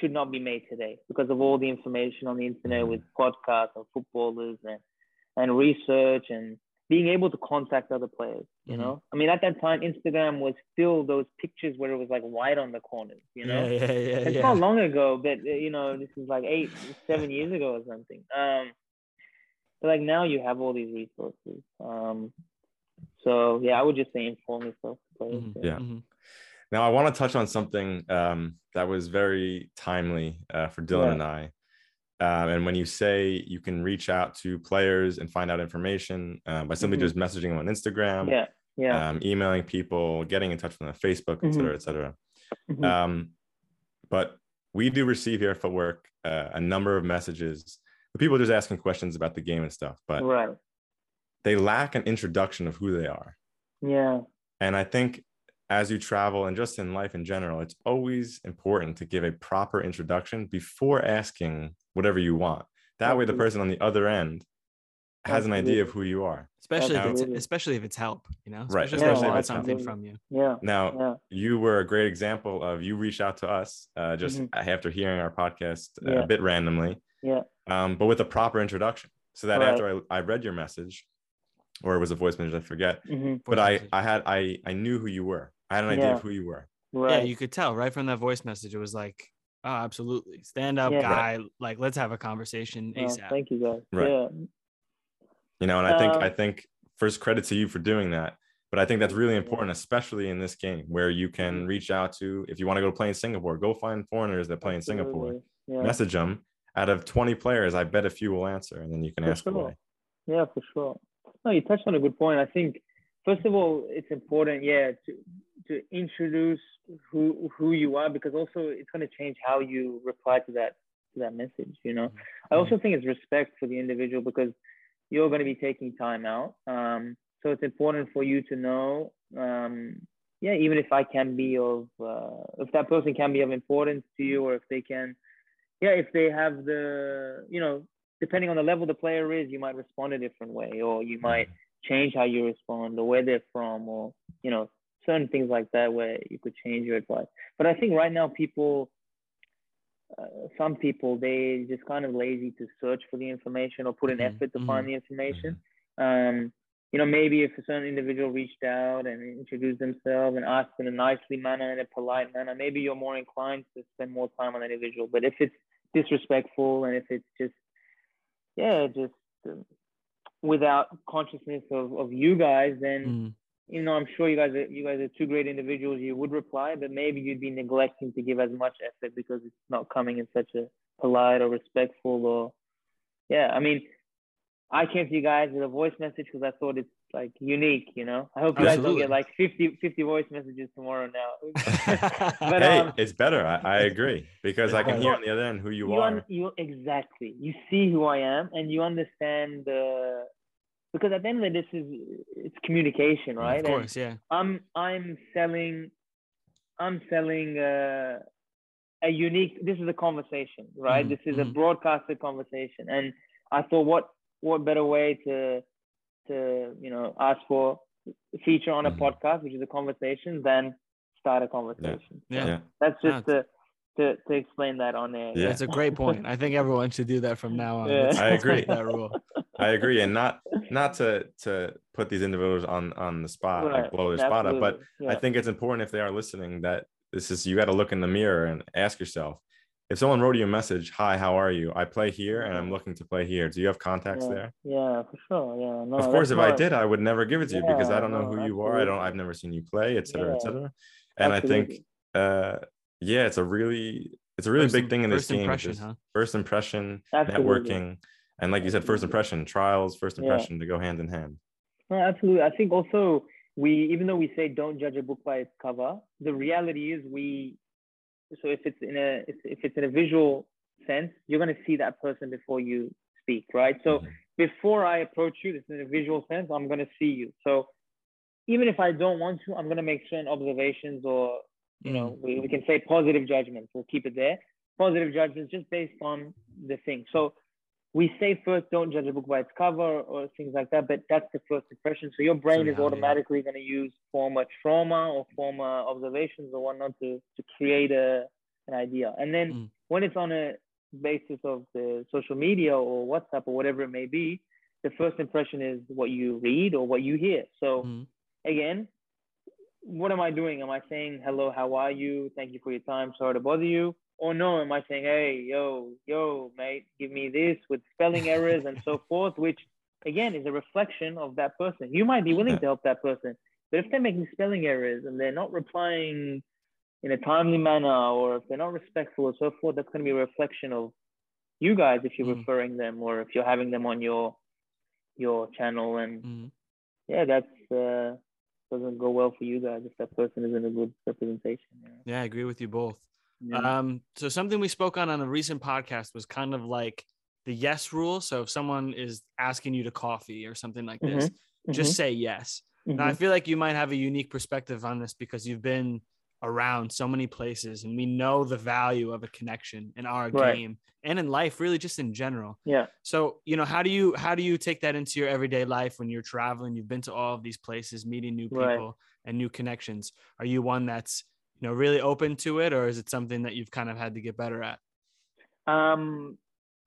should not be made today because of all the information on the internet with podcasts and footballers and and research and being able to contact other players. You Mhm. know, I mean, at that time, Instagram was still those pictures where it was like white on the corners. You know, yeah, yeah, yeah, it's yeah. not long ago, but uh, you know, this is like eight, seven years ago or something. Um, but like now you have all these resources. Um, so yeah, I would just say inform yourself. players, Mhm, Yeah. mhm. Now, I want to touch on something um, that was very timely uh, for Dylan Yeah. and I. Um, and when you say you can reach out to players and find out information uh, by simply Mhm. just messaging them on Instagram, Yeah, yeah. um, emailing people, getting in touch with them on Facebook, et cetera, et cetera. Mhm. Um, but we do receive here at Footwork uh, a number of messages. People just asking questions about the game and stuff, but right. they lack an introduction of who they are. Yeah. And I think as you travel and just in life in general, it's always important to give a proper introduction before asking whatever you want. That way, the person on the other end has an idea of who you are. Especially if it's, especially if it's help, you know, Right, especially, especially if if it's it's something help. from you. Yeah. Now, Yeah. you were a great example of you reached out to us uh, just Mhm. after hearing our podcast uh, Yeah. a bit randomly, Yeah. um, but with a proper introduction. So that Right. after I, I read your message, or it was a voice message, I forget, hmm but Voice I, message. I had I I knew who you were. I had an idea Yeah. of who you were. Right. yeah, you could tell right from that voice message. It was like, oh, absolutely, stand up, Yeah. guy. Like, let's have a conversation Oh, ASAP. thank you guys. Right. Yeah. you know and i think Um, i think first credit to you for doing that but i think that's really Yeah. important especially in this game where you can Mhm. reach out to if you want to go play in singapore go find foreigners that play in singapore Yeah. message them out of 20 players i bet a few will answer and then you can For ask sure. away Yeah, for sure. No, you touched on a good point. I think first of all, it's important, yeah, to to introduce who who you are because also it's going to change how you reply to that to that message. You know, I also think it's respect for the individual because you're going to be taking time out. Um, so it's important for you to know, um, yeah, even if I can be of, uh, if that person can be of importance to you, or if they can, yeah, if they have the, you know, depending on the level the player is, you might respond a different way, or you might change how you respond, or where they're from, or you know, certain things like that where you could change your advice. But I think right now people, uh, some people they just kind of lazy to search for the information or put an Mhm, effort to mhm, find the information. Um, you know, maybe if a certain individual reached out and introduced themselves and asked in a nicely manner, in a polite manner, maybe you're more inclined to spend more time on that individual. But if it's disrespectful and if it's just, yeah, just um, without consciousness of, of you guys, then Mm. You know, I'm sure you guys are you guys are two great individuals. You would reply, but maybe you'd be neglecting to give as much effort because it's not coming in such a polite or respectful or yeah. I mean, I came to you guys with a voice message because I thought it's like unique. You know, I hope you guys don't get like 50, 50 voice messages tomorrow now. (laughs) But, hey um, it's better I, I agree because i can hear on the other end who you, you, are un- you exactly you see who I am and you understand the because at the end of the day, this is it's communication, right? Of And- course, yeah. I'm I'm selling I'm selling uh, a unique this is a conversation, right? Mhm, This is a mhm. broadcasted conversation. And I thought what what better way to to you know ask for feature on a mm-hmm. podcast, which is a conversation, than start a conversation. Yeah, yeah. that's just the to, to explain that on there. Yeah, it's a great point. I think everyone should do that from now on. Yeah. I agree. that rule. I agree, and not not to to put these individuals on on the spot, right. like blow their Absolutely. spot up, but yeah. I think it's important if they are listening that this is you got to look in the mirror and ask yourself. If someone wrote you a message, "Hi, how are you? I play here, and I'm looking to play here. Do you have contacts yeah. there?" Yeah, for sure. Yeah, no, of course, if I did, I would never give it to you because I don't know who you are. I don't. I've never seen you play, etc., etc. And Absolutely. I think, uh, yeah, it's a really it's a really first, big thing in this game. Impression, huh? First impression, Absolutely. networking, and like you said, first impression, trials, first impression yeah. to go hand in hand. No, absolutely. I think also we, even though we say don't judge a book by its cover, the reality is we. So if it's in a if, if it's in a visual sense, you're going to see that person before you speak, right? So mm-hmm. before I approach you, this in a visual sense, I'm going to see you. So even if I don't want to, I'm going to make certain observations or you know, we, we can say positive judgments. We'll keep it there. Positive judgments just based on the thing. So we say first, don't judge a book by its cover or things like that, but that's the first impression. So your brain so is automatically yeah. going to use former trauma or former observations or whatnot to, to create a, an idea. And then mm. when it's on a basis of the social media or WhatsApp or whatever it may be, the first impression is what you read or what you hear. So mm. again, what am I doing? Am I saying, hello, how are you? Thank you for your time. Sorry to bother you. Or no, am I saying, hey, yo, yo, mate, give me this with spelling errors and so (laughs) forth, which again is a reflection of that person. You might be willing to help that person, but if they're making spelling errors and they're not replying in a timely manner or if they're not respectful or so forth, that's going to be a reflection of you guys if you're mm. referring them or if you're having them on your your channel and mm. yeah that's uh doesn't go well for you guys if that person isn't a good representation. Yeah, yeah I agree with you both. Yeah. Um, so something we spoke on on a recent podcast was kind of like the yes rule. So if someone is asking you to coffee or something like this, mm-hmm. just mm-hmm. say yes. Mm-hmm. Now I feel like you might have a unique perspective on this because you've been around so many places and we know the value of a connection in our right. game and in life really just in general yeah so you know how do you how do you take that into your everyday life when you're traveling you've been to all of these places meeting new people right. and new connections are you one that's you know really open to it or is it something that you've kind of had to get better at um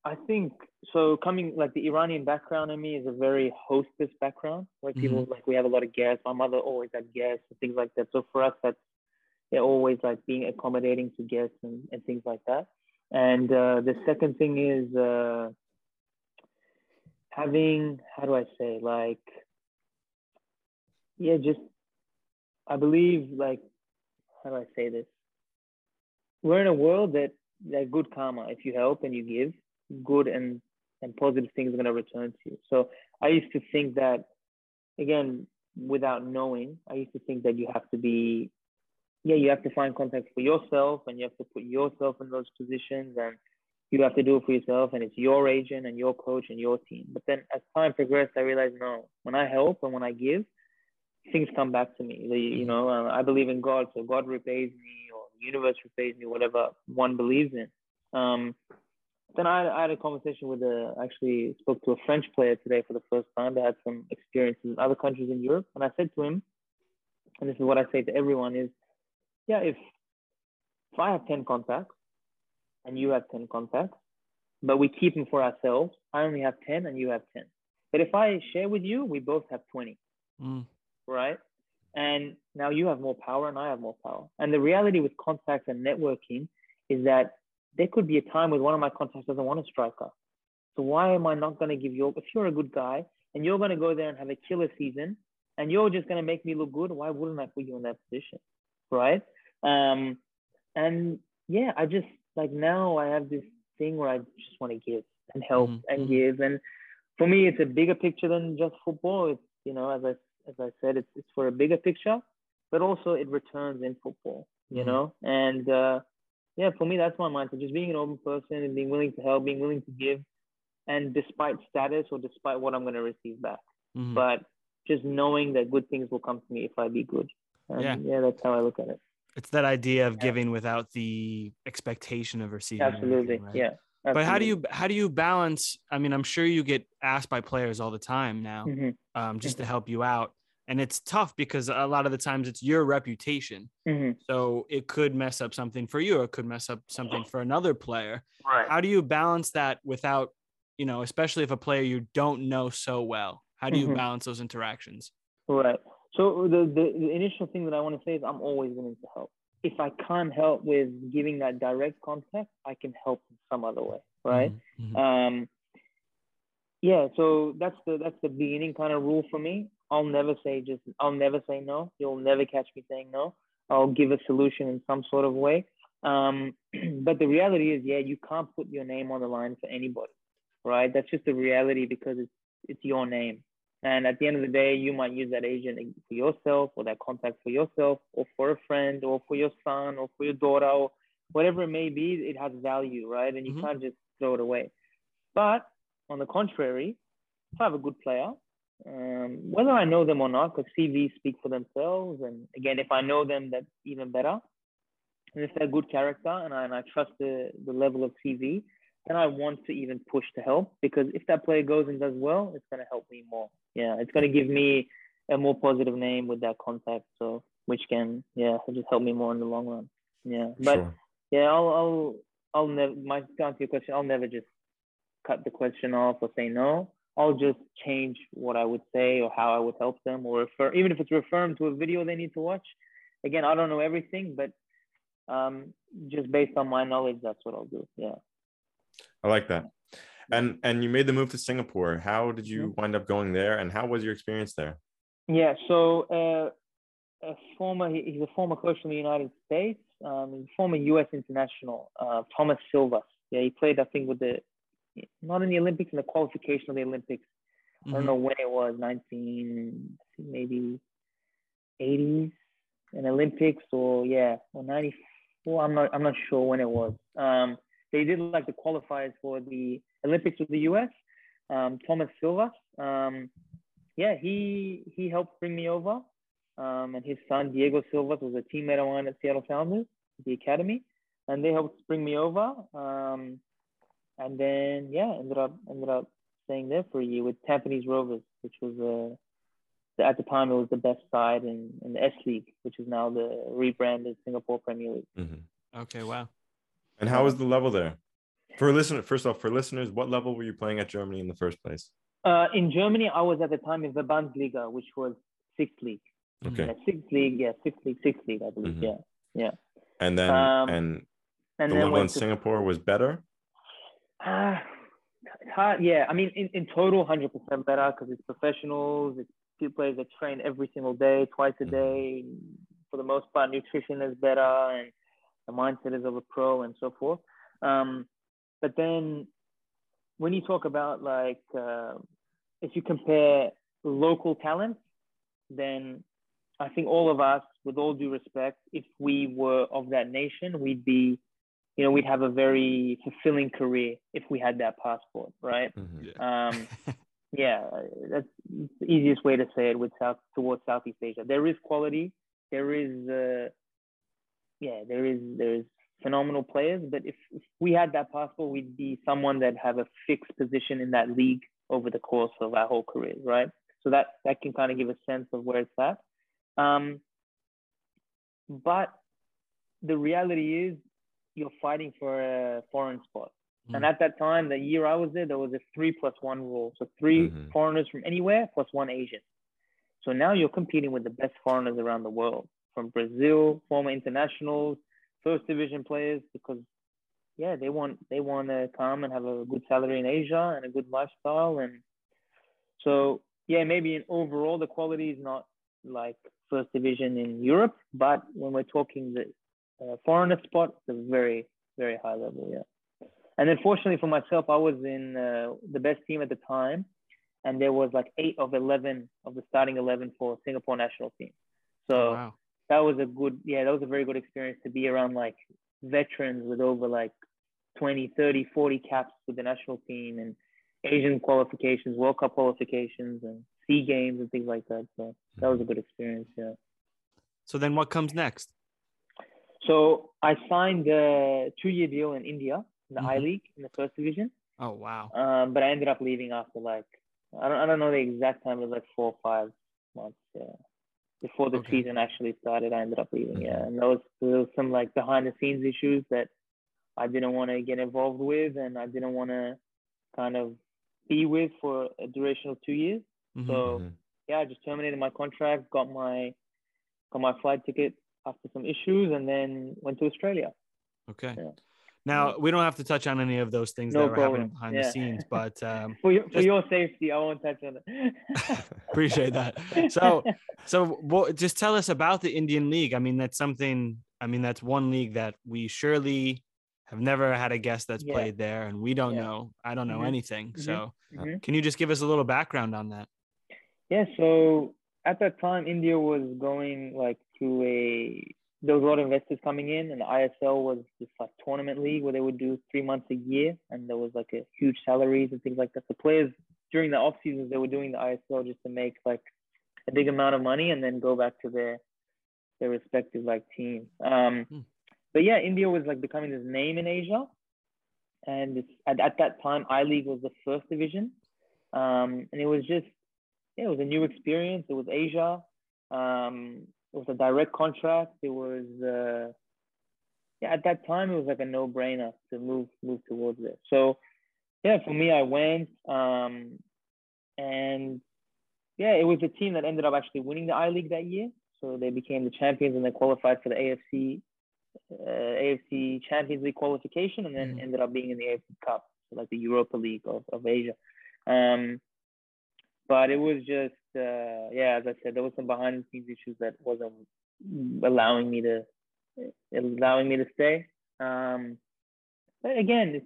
i think so coming like the iranian background in me is a very hostess background like people mm-hmm. like we have a lot of guests my mother always had guests and things like that so for us that's they're always like being accommodating to guests and, and things like that. And uh, the second thing is uh, having, how do I say, like, yeah, just, I believe, like, how do I say this? We're in a world that, that good karma, if you help and you give, good and, and positive things are going to return to you. So I used to think that, again, without knowing, I used to think that you have to be yeah, you have to find context for yourself and you have to put yourself in those positions and you have to do it for yourself and it's your agent and your coach and your team. But then as time progressed, I realized no, when I help and when I give, things come back to me. The, you mm-hmm. know, uh, I believe in God, so God repays me or the universe repays me, whatever one believes in. Um, then I, I, had a conversation with a, actually spoke to a French player today for the first time that had some experiences in other countries in Europe. And I said to him, and this is what I say to everyone is, yeah, if if I have 10 contacts and you have 10 contacts, but we keep them for ourselves, I only have 10 and you have 10. But if I share with you, we both have 20. Mm. Right? And now you have more power and I have more power. And the reality with contacts and networking is that there could be a time when one of my contacts doesn't want a striker. So why am I not going to give you, up if you're a good guy and you're going to go there and have a killer season and you're just going to make me look good, why wouldn't I put you in that position? Right? Um, and yeah, I just like now I have this thing where I just want to give and help mm-hmm. and mm-hmm. give. And for me, it's a bigger picture than just football. It's you know, as I as I said, it's it's for a bigger picture, but also it returns in football. You mm-hmm. know, and uh, yeah, for me that's my mindset. Just being an open person and being willing to help, being willing to give, and despite status or despite what I'm going to receive back, mm-hmm. but just knowing that good things will come to me if I be good. And yeah, yeah, that's how I look at it. It's that idea of giving without the expectation of receiving. Absolutely. Right? Yeah. Absolutely. But how do you how do you balance? I mean, I'm sure you get asked by players all the time now, mm-hmm. um, just mm-hmm. to help you out, and it's tough because a lot of the times it's your reputation, mm-hmm. so it could mess up something for you, or it could mess up something for another player. Right. How do you balance that without, you know, especially if a player you don't know so well? How do you mm-hmm. balance those interactions? Right. So the, the, the initial thing that I want to say is I'm always willing to help. If I can't help with giving that direct contact, I can help in some other way, right? Mm-hmm. Um, yeah. So that's the that's the beginning kind of rule for me. I'll never say just I'll never say no. You'll never catch me saying no. I'll give a solution in some sort of way. Um, (clears throat) but the reality is, yeah, you can't put your name on the line for anybody, right? That's just the reality because it's it's your name. And at the end of the day, you might use that agent for yourself or that contact for yourself or for a friend or for your son or for your daughter or whatever it may be, it has value, right? And you mm-hmm. can't just throw it away. But on the contrary, if I have a good player, um, whether I know them or not, because CVs speak for themselves. And again, if I know them, that's even better. And if they're a good character and I, and I trust the, the level of CV, then I want to even push to help because if that player goes and does well, it's going to help me more. Yeah, it's going to give me a more positive name with that contact. So which can yeah just help me more in the long run. Yeah, but sure. yeah, I'll I'll I'll never my to answer your question. I'll never just cut the question off or say no. I'll just change what I would say or how I would help them or refer even if it's referring to a video they need to watch. Again, I don't know everything, but um, just based on my knowledge, that's what I'll do. Yeah. I like that. And and you made the move to Singapore. How did you wind up going there, and how was your experience there? Yeah, so uh, a former he's a former coach from the United States. Um, former U.S. international, uh, Thomas Silva. Yeah, he played I think with the not in the Olympics in the qualification of the Olympics. I don't mm-hmm. know when it was, 19 maybe 80s in Olympics or yeah, or 94. I'm not I'm not sure when it was. Um, they did like the qualifiers for the Olympics with the US. Um, Thomas Silva, um, yeah, he he helped bring me over, um, and his son Diego Silva was a teammate of mine at Seattle Sounders, the academy, and they helped bring me over. Um, and then yeah, ended up ended up staying there for a year with Tampines Rovers, which was uh, at the time it was the best side in, in the S League, which is now the rebranded Singapore Premier League. Mm-hmm. Okay, wow. And how was the level there? For listener, first off, for listeners, what level were you playing at Germany in the first place? Uh, in Germany, I was at the time in the Bundesliga, which was sixth league. Okay. Yeah, sixth league, yeah, sixth league, sixth league, I believe. Mm-hmm. Yeah, yeah. And then um, and, and the level in to, Singapore was better. Uh, hard, yeah. I mean, in, in total, hundred percent better because it's professionals. It's two players that train every single day, twice a mm-hmm. day. For the most part, nutrition is better and the mindset is of a pro and so forth. Um, but then when you talk about like, uh, if you compare local talent, then I think all of us, with all due respect, if we were of that nation, we'd be, you know, we'd have a very fulfilling career if we had that passport, right? Mm-hmm. Yeah. Um, (laughs) yeah, that's the easiest way to say it with South towards Southeast Asia. There is quality. There is uh, yeah, there is there is phenomenal players, but if, if we had that passport, we'd be someone that have a fixed position in that league over the course of our whole career, right? So that that can kind of give a sense of where it's at. Um, but the reality is, you're fighting for a foreign spot. Mm-hmm. And at that time, the year I was there, there was a three plus one rule. So 3 mm-hmm. foreigners from anywhere plus one Asian. So now you're competing with the best foreigners around the world from Brazil, former internationals, first division players, because yeah, they want they want to come and have a good salary in Asia and a good lifestyle, and so yeah, maybe in overall the quality is not like first division in Europe, but when we're talking the uh, foreigner spot, it's a very very high level, yeah. And then fortunately for myself, I was in uh, the best team at the time, and there was like eight of eleven of the starting eleven for Singapore national team. So oh, wow that was a good yeah that was a very good experience to be around like veterans with over like 20 30 40 caps with the national team and asian qualifications world cup qualifications and sea games and things like that so that was a good experience yeah so then what comes next so i signed a two-year deal in india in the mm-hmm. I League in the first division. Oh wow! Um, but I ended up leaving after like I don't I don't know the exact time. It was like four or five months. Yeah. Before the okay. season actually started, I ended up leaving. Yeah, mm-hmm. and there was there was some like behind the scenes issues that I didn't want to get involved with, and I didn't want to kind of be with for a duration of two years. Mm-hmm. So mm-hmm. yeah, I just terminated my contract, got my got my flight ticket after some issues, and then went to Australia. Okay. Yeah. Now we don't have to touch on any of those things no that were happening behind yeah. the scenes, (laughs) but um, for your, for your safety, I won't touch on it. (laughs) appreciate that. So, (laughs) so well, just tell us about the Indian League. I mean, that's something. I mean, that's one league that we surely have never had a guest that's yeah. played there, and we don't yeah. know. I don't know mm-hmm. anything. Mm-hmm. So, mm-hmm. can you just give us a little background on that? Yeah. So at that time, India was going like through a there was a lot of investors coming in, and the ISL was this like tournament league where they would do three months a year, and there was like a huge salaries and things like that. The players during the off seasons they were doing the ISL just to make like a big amount of money and then go back to their their respective like teams. Um, hmm. But yeah, India was like becoming this name in Asia, and at, at that time, I League was the first division, um, and it was just yeah, it was a new experience. It was Asia. Um, it was a direct contract. It was uh, yeah, at that time it was like a no brainer to move move towards it. So yeah, for me I went um, and yeah, it was the team that ended up actually winning the I League that year. So they became the champions and they qualified for the AFC uh, AFC Champions League qualification and then mm-hmm. ended up being in the AFC Cup, so like the Europa League of, of Asia. Um, but it was just uh, yeah, as I said, there was some behind the scenes issues that wasn't allowing me to allowing me to stay. Um, but again,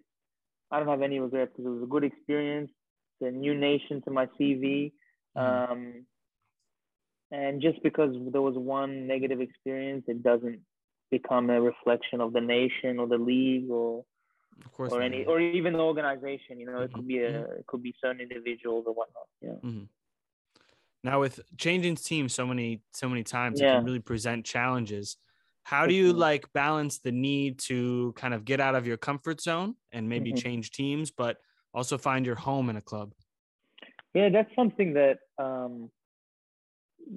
I don't have any regrets because it was a good experience. It's a new nation to my CV. Mm-hmm. Um, and just because there was one negative experience, it doesn't become a reflection of the nation or the league or of course or any or even the organization. You know, it could be a mm-hmm. it could be certain individuals or whatnot. Yeah. Mm-hmm. Now with changing teams so many so many times, yeah. it can really present challenges. How do you like balance the need to kind of get out of your comfort zone and maybe mm-hmm. change teams, but also find your home in a club? Yeah, that's something that um,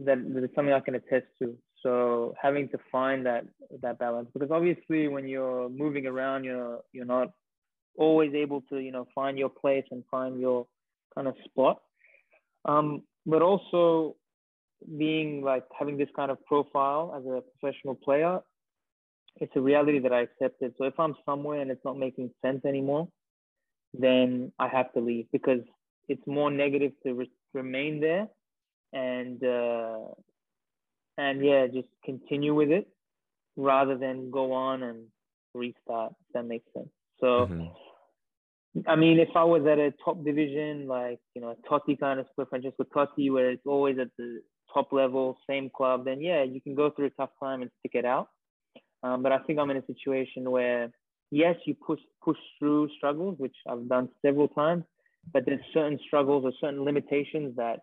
that, that is something I can attest to. So having to find that that balance, because obviously when you're moving around, you're you're not always able to you know find your place and find your kind of spot. Um, but also being like having this kind of profile as a professional player, it's a reality that I accepted. So if I'm somewhere and it's not making sense anymore, then I have to leave because it's more negative to re- remain there and uh, and yeah, just continue with it rather than go on and restart. If that makes sense. So. Mm-hmm I mean, if I was at a top division, like, you know, a Totti kind of split Francesco Totti, where it's always at the top level, same club, then yeah, you can go through a tough time and stick it out. Um, but I think I'm in a situation where, yes, you push push through struggles, which I've done several times, but there's certain struggles or certain limitations that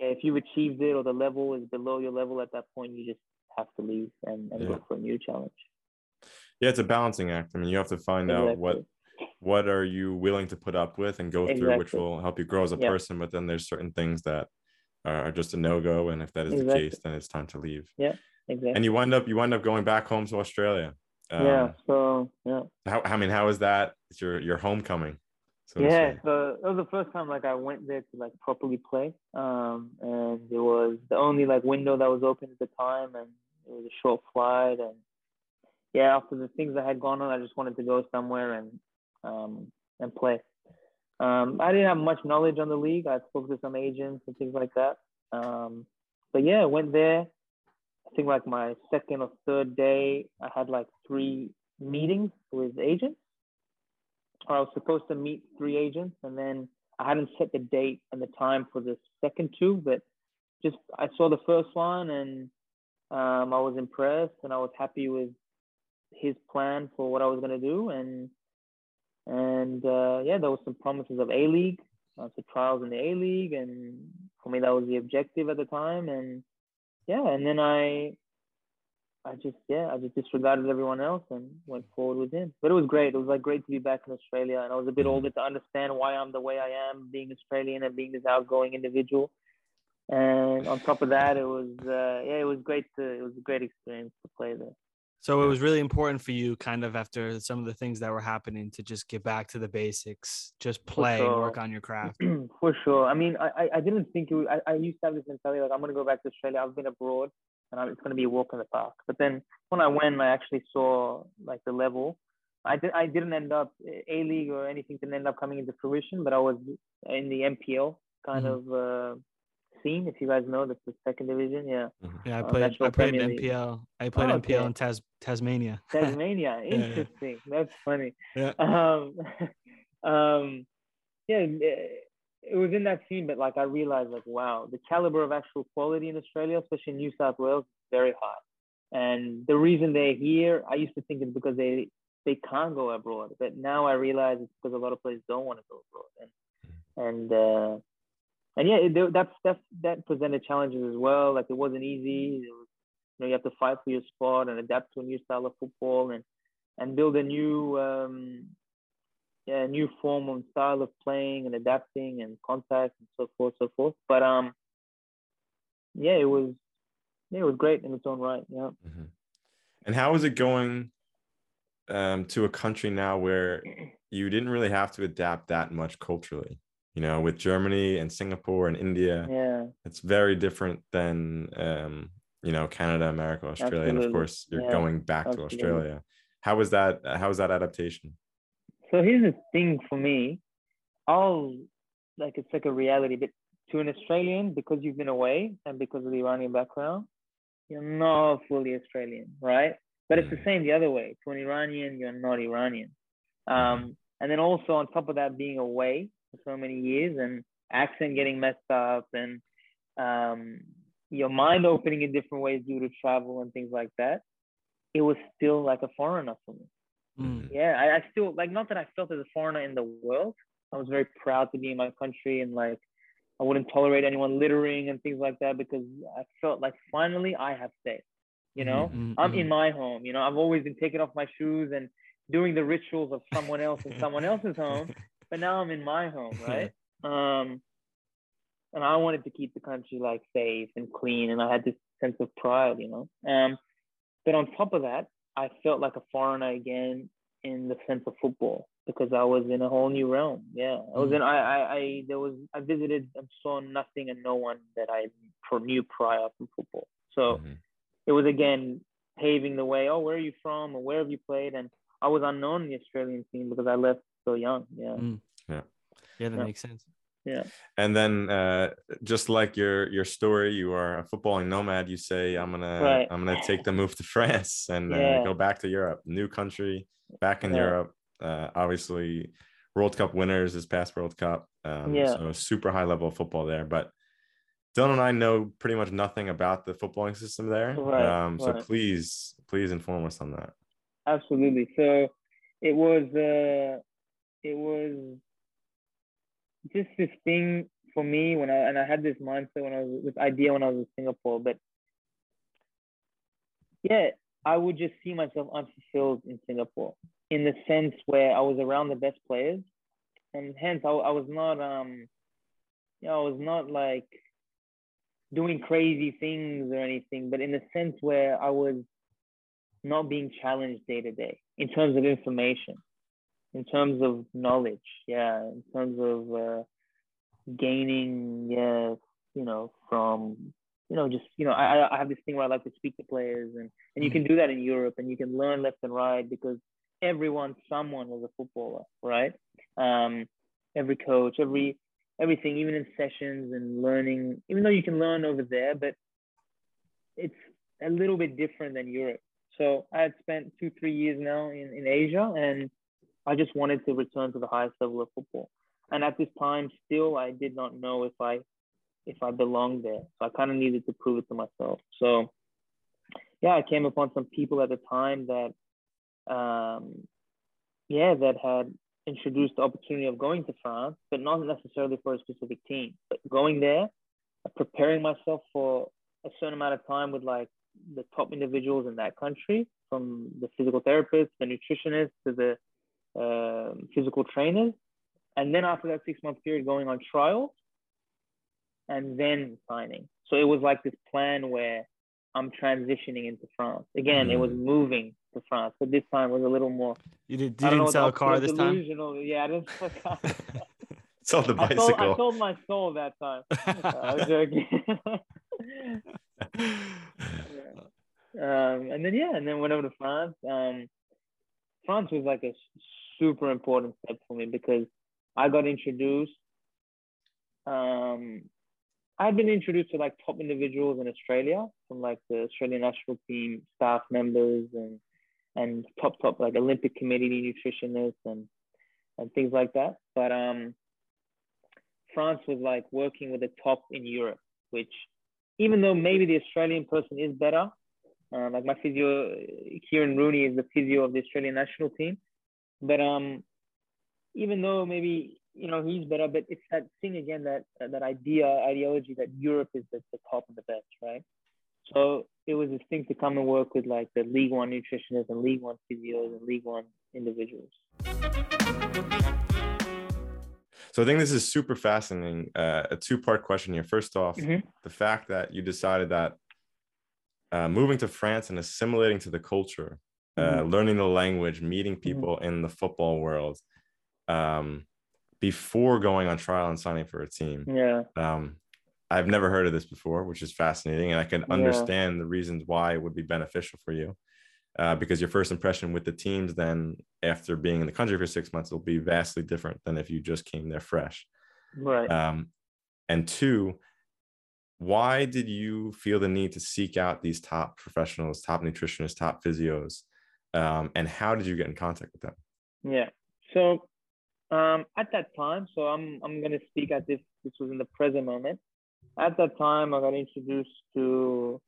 yeah, if you've achieved it or the level is below your level at that point, you just have to leave and, and yeah. look for a new challenge. Yeah, it's a balancing act. I mean, you have to find exactly. out what what are you willing to put up with and go exactly. through which will help you grow as a yeah. person but then there's certain things that are just a no-go and if that is exactly. the case then it's time to leave yeah exactly and you wind up you wind up going back home to australia um, yeah so yeah how, i mean how is that it's your your homecoming so yeah so it was the first time like i went there to like properly play um and it was the only like window that was open at the time and it was a short flight and yeah after the things that had gone on i just wanted to go somewhere and um, and play. Um, I didn't have much knowledge on the league. I spoke to some agents and things like that. Um, but yeah, went there. I think like my second or third day, I had like three meetings with agents. I was supposed to meet three agents, and then I hadn't set the date and the time for the second two, but just I saw the first one and um, I was impressed and I was happy with his plan for what I was going to do. And and uh, yeah, there was some promises of A League, uh, so trials in the A League, and for me that was the objective at the time. And yeah, and then I I just yeah, I just disregarded everyone else and went forward with him. But it was great. It was like great to be back in Australia, and I was a bit mm-hmm. older to understand why I'm the way I am, being Australian and being this outgoing individual. And on top of that, it was uh, yeah, it was great to it was a great experience to play there. So it was really important for you, kind of after some of the things that were happening, to just get back to the basics, just play sure. work on your craft. (clears throat) for sure. I mean, I I didn't think it. Was, I I used to have this mentality like I'm gonna go back to Australia. I've been abroad and it's going to be a walk in the park. But then when I went, I actually saw like the level. I did. I didn't end up a league or anything didn't end up coming into fruition, but I was in the NPL kind mm-hmm. of uh, scene. If you guys know, that's the second division. Yeah. Mm-hmm. Yeah, I uh, played. Uh, I played in NPL. I played oh, NPL okay. in Tas- Tasmania. (laughs) Tasmania. Interesting. yeah. That's funny. Yeah. Um, (laughs) um, yeah it was in that scene, but like I realized, like, wow, the caliber of actual quality in Australia, especially in New South Wales, is very high. And the reason they're here, I used to think it's because they they can't go abroad, but now I realize it's because a lot of players don't want to go abroad. And and uh, and yeah, it, that's that's that presented challenges as well. Like it wasn't easy. It was, you know, you have to fight for your spot and adapt to a new style of football and and build a new um, yeah, new form and style of playing and adapting and contact and so forth, so forth. But um, yeah, it was yeah, it was great in its own right. Yeah. Mm-hmm. And how is it going um, to a country now where you didn't really have to adapt that much culturally? You know, with Germany and Singapore and India, yeah, it's very different than um, you know Canada, America, Australia, Absolutely. and of course you're yeah. going back Absolutely. to Australia. How was that? How was that adaptation? So here's the thing for me. I'll like it's like a reality, but to an Australian, because you've been away and because of the Iranian background, you're not fully Australian, right? But it's the mm. same the other way. To an Iranian, you're not Iranian. Um, and then also on top of that, being away for so many years and accent getting messed up and um, your mind opening in different ways due to travel and things like that, it was still like a foreigner for me. Mm. Yeah, I, I still like not that I felt as a foreigner in the world. I was very proud to be in my country and like I wouldn't tolerate anyone littering and things like that because I felt like finally I have stayed. You know, mm-hmm. I'm in mm-hmm. my home. You know, I've always been taking off my shoes and doing the rituals of someone else in someone else's home, (laughs) but now I'm in my home, (laughs) right? Um, and I wanted to keep the country like safe and clean, and I had this sense of pride, you know. Um, but on top of that, I felt like a foreigner again in the sense of football because I was in a whole new realm. Yeah, I was mm. in. I, I, I there was I visited and saw nothing and no one that I knew prior from football. So mm-hmm. it was again paving the way. Oh, where are you from? Or where have you played? And I was unknown in the Australian scene because I left so young. Yeah. Mm. Yeah. Yeah, that yeah. makes sense yeah and then uh, just like your your story you are a footballing nomad you say i'm gonna right. i'm gonna take the move to (laughs) france and uh, go back to europe new country back in yeah. europe uh, obviously world cup winners this past world cup um, yeah. so super high level of football there but dylan and i know pretty much nothing about the footballing system there right. Um, so right. please please inform us on that absolutely so it was uh it was just this thing for me when I and I had this mindset when I was this idea when I was in Singapore, but yeah, I would just see myself unfulfilled in Singapore in the sense where I was around the best players, and hence I, I was not um, you know, I was not like doing crazy things or anything, but in the sense where I was not being challenged day to day in terms of information in terms of knowledge yeah in terms of uh, gaining yeah you know from you know just you know I, I have this thing where i like to speak to players and and you can do that in europe and you can learn left and right because everyone someone was a footballer right? Um every coach every everything even in sessions and learning even though you can learn over there but it's a little bit different than europe. So i had spent two three years now in, in asia and I just wanted to return to the highest level of football. And at this time, still, I did not know if I if I belonged there. So I kind of needed to prove it to myself. So yeah, I came upon some people at the time that, um, yeah, that had introduced the opportunity of going to France, but not necessarily for a specific team. But going there, preparing myself for a certain amount of time with like the top individuals in that country, from the physical therapists, the nutritionists, to the uh, physical trainers, and then after that six month period, going on trial, and then signing. So it was like this plan where I'm transitioning into France. Again, mm. it was mm. moving to France, but this time was a little more. You, did, you didn't sell a car this time. Yeah, I didn't sell a car. (laughs) sold the bicycle. I sold, I sold, my soul that time. (laughs) I was joking. (laughs) yeah. um, and then yeah, and then went over to France. Um, France was like a super important step for me because I got introduced. Um, I've been introduced to like top individuals in Australia from like the Australian national team staff members and and top top like Olympic committee nutritionists and and things like that. But um, France was like working with the top in Europe, which even though maybe the Australian person is better, uh, like my physio Kieran Rooney is the physio of the Australian national team, but um, even though maybe you know he's better, but it's that thing again that that idea ideology that Europe is the, the top of the best, right? So it was this thing to come and work with like the League One nutritionists and League One physios and League One individuals. So I think this is super fascinating. Uh, a two-part question here. First off, mm-hmm. the fact that you decided that uh, moving to France and assimilating to the culture, uh, mm-hmm. learning the language, meeting mm-hmm. people mm-hmm. in the football world, um, before going on trial and signing for a team. Yeah. Um, I've never heard of this before, which is fascinating, and I can understand yeah. the reasons why it would be beneficial for you. Uh, because your first impression with the teams, then after being in the country for six months, will be vastly different than if you just came there fresh. Right. Um, and two, why did you feel the need to seek out these top professionals, top nutritionists, top physios, um, and how did you get in contact with them? Yeah. So um, at that time, so I'm I'm gonna speak as if this was in the present moment. At that time, I got introduced to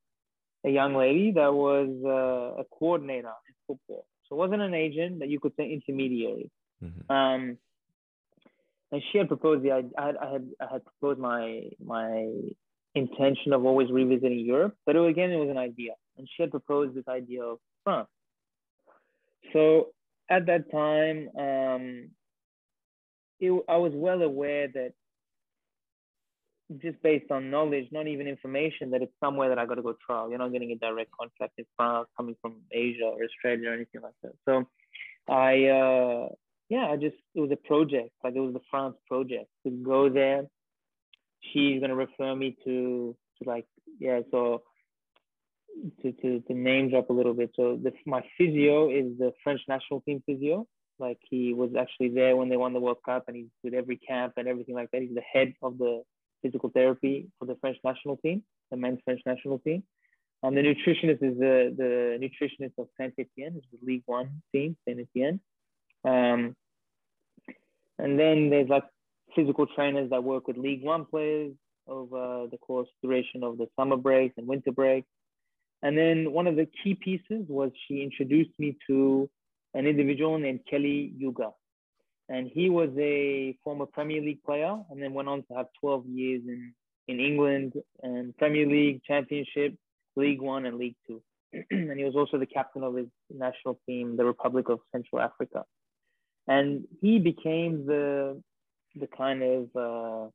a young lady that was uh, a coordinator in football. So it wasn't an agent, but you could say intermediary. Mm-hmm. Um, and she had proposed the I had I had I had proposed my my intention of always revisiting Europe, but it, again it was an idea, and she had proposed this idea of France. So at that time, um, it, I was well aware that just based on knowledge, not even information, that it's somewhere that I got to go trial. You're not getting a direct contract in France coming from Asia or Australia or anything like that. So I, uh, yeah, I just, it was a project, like it was the France project to go there. She's going to refer me to, to like, yeah, so to, to, to name drop a little bit. So the, my physio is the French national team physio. Like he was actually there when they won the World Cup, and he's with every camp and everything like that. He's the head of the physical therapy for the French national team, the men's French national team. And the nutritionist is the, the nutritionist of Saint Etienne, is the League One team, Saint Etienne. Um, and then there's like physical trainers that work with League One players over the course duration of the summer breaks and winter breaks. And then one of the key pieces was she introduced me to an individual named Kelly Youga. And he was a former Premier League player and then went on to have 12 years in, in England and Premier League, Championship, League One, and League Two. (clears throat) and he was also the captain of his national team, the Republic of Central Africa. And he became the the kind of uh,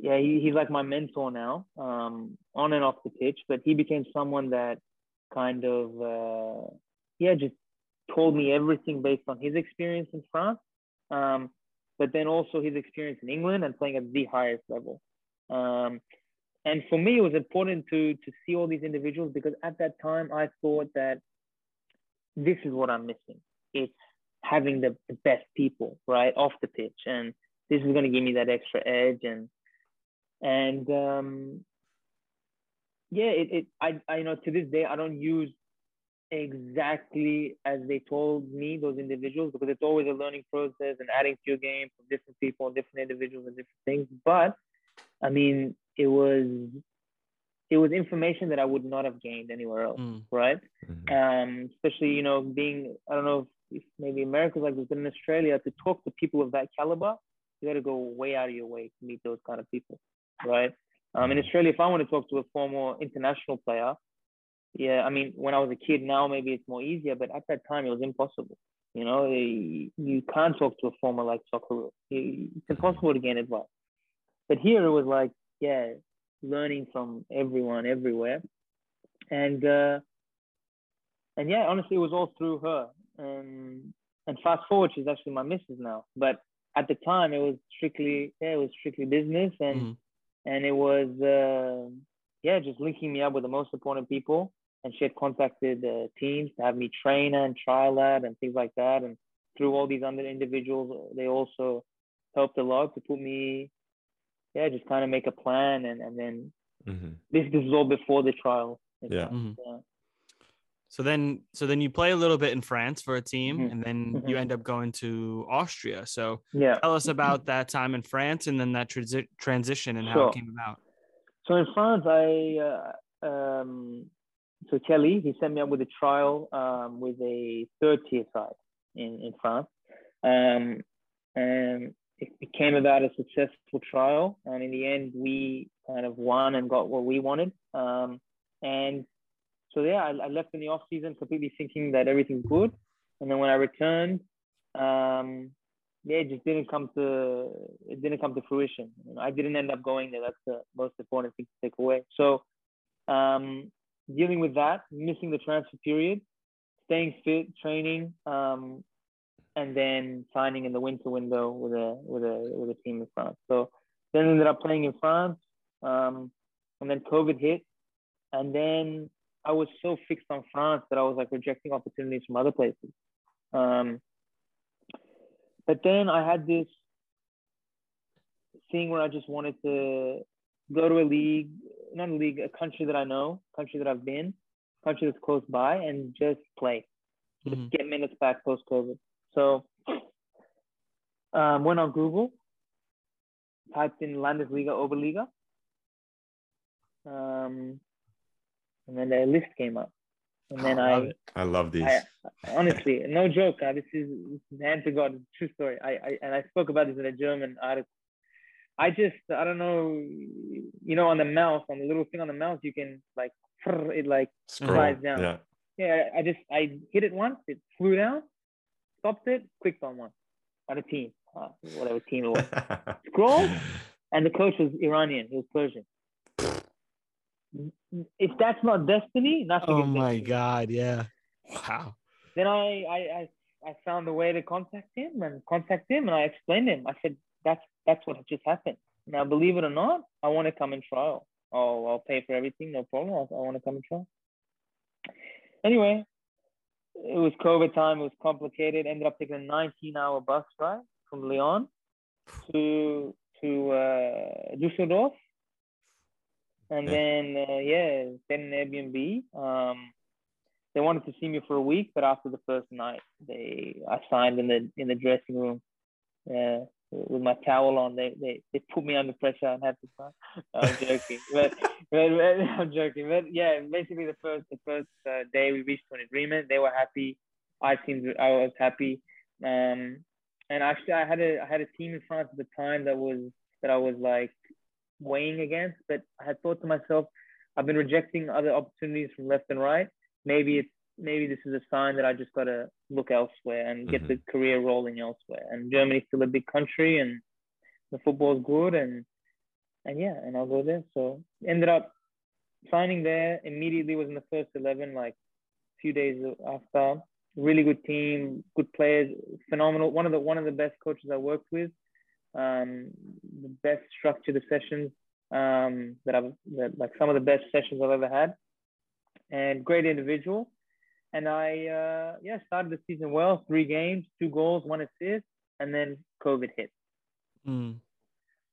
yeah, he, he's like my mentor now, um, on and off the pitch. But he became someone that kind of uh, yeah, just told me everything based on his experience in France, um, but then also his experience in England and playing at the highest level. Um, and for me, it was important to to see all these individuals because at that time I thought that this is what I'm missing. It's having the, the best people right off the pitch, and this is going to give me that extra edge. And and um, yeah, it, it I, I you know to this day I don't use exactly as they told me those individuals because it's always a learning process and adding to your game from different people and different individuals and different things but i mean it was it was information that i would not have gained anywhere else mm. right mm-hmm. um especially you know being i don't know if, if maybe america's like this but in australia to talk to people of that caliber you got to go way out of your way to meet those kind of people right um, in. Australia, if I want to talk to a former international player, yeah, I mean, when I was a kid, now maybe it's more easier, but at that time it was impossible. You know, you can't talk to a former like Socceroo. It's impossible to gain advice. But here it was like, yeah, learning from everyone everywhere, and uh, and yeah, honestly, it was all through her. And and fast forward, she's actually my missus now. But at the time, it was strictly yeah, it was strictly business, and mm. And it was uh, yeah, just linking me up with the most important people and she had contacted uh, teams to have me train and trial that and things like that. And through all these other individuals, they also helped a lot to put me, yeah, just kind of make a plan. And, and then mm-hmm. this, this is all before the trial. Yeah. Mm-hmm. yeah. So then, so then you play a little bit in France for a team, mm-hmm. and then mm-hmm. you end up going to Austria. So yeah, tell us about that time in France, and then that transi- transition and sure. how it came about. So in France, I uh, um, so Kelly, he sent me up with a trial um, with a third tier side in, in France. Um, and it became about a successful trial. And in the end, we kind of won and got what we wanted. Um, and so, yeah, I, I, left in the off season completely thinking that everything's good. And then when I returned, um, yeah, it just didn't come to it didn't come to fruition. You know, I didn't end up going there. That's the most important thing to take away. So um, dealing with that, missing the transfer period, staying fit, training, um, and then signing in the winter window with a with a with a team in France. So then ended up playing in France, um, and then COVID hit, and then I was so fixed on France that I was like rejecting opportunities from other places. Um, but then I had this thing where I just wanted to go to a league, not a league, a country that I know, country that I've been, country that's close by, and just play, just mm-hmm. get minutes back post COVID. So um, went on Google, typed in Landesliga Oberliga, um, and then the list came up. And then I, I, I love these. I, (laughs) honestly, no joke. Uh, this is, this is hand to God, true story. I, I and I spoke about this in a German article I just I don't know, you know, on the mouse, on the little thing on the mouse, you can like it like slides down. Yeah. Yeah. I just I hit it once, it flew down, stopped it, clicked on one, on a team, uh, whatever team it was. (laughs) Scroll, and the coach was Iranian. He was Persian. If that's not destiny, nothing. Oh my destiny. God! Yeah. Wow. Then I, I I I found a way to contact him and contact him, and I explained him. I said, that's that's what just happened. Now, believe it or not, I want to come and trial. Oh, I'll pay for everything, no problem. I, I want to come and trial. Anyway, it was COVID time. It was complicated. Ended up taking a 19-hour bus ride from Lyon to to uh, Düsseldorf, and yeah. then uh, yeah, then an Airbnb. Um, they wanted to see me for a week, but after the first night, they I signed in the in the dressing room. Yeah, with my towel on. They they, they put me under pressure and had to sign. (laughs) I'm joking, but, but, but, (laughs) I'm joking. But yeah, basically the first the first uh, day we reached an agreement. They were happy. I seemed I was happy. Um, and actually, I had a I had a team in France at the time that was that I was like weighing against. But I had thought to myself, I've been rejecting other opportunities from left and right. Maybe it's maybe this is a sign that I just got to look elsewhere and get mm-hmm. the career rolling elsewhere. And Germany's still a big country, and the football's good, and and yeah, and I'll go there. So ended up signing there immediately. Was in the first eleven, like a few days after. Really good team, good players, phenomenal. One of the one of the best coaches I worked with. Um, the best structured sessions um, that I've that, like some of the best sessions I've ever had, and great individual and I uh, yeah started the season well, three games, two goals, one assist, and then COVID hit. Mm.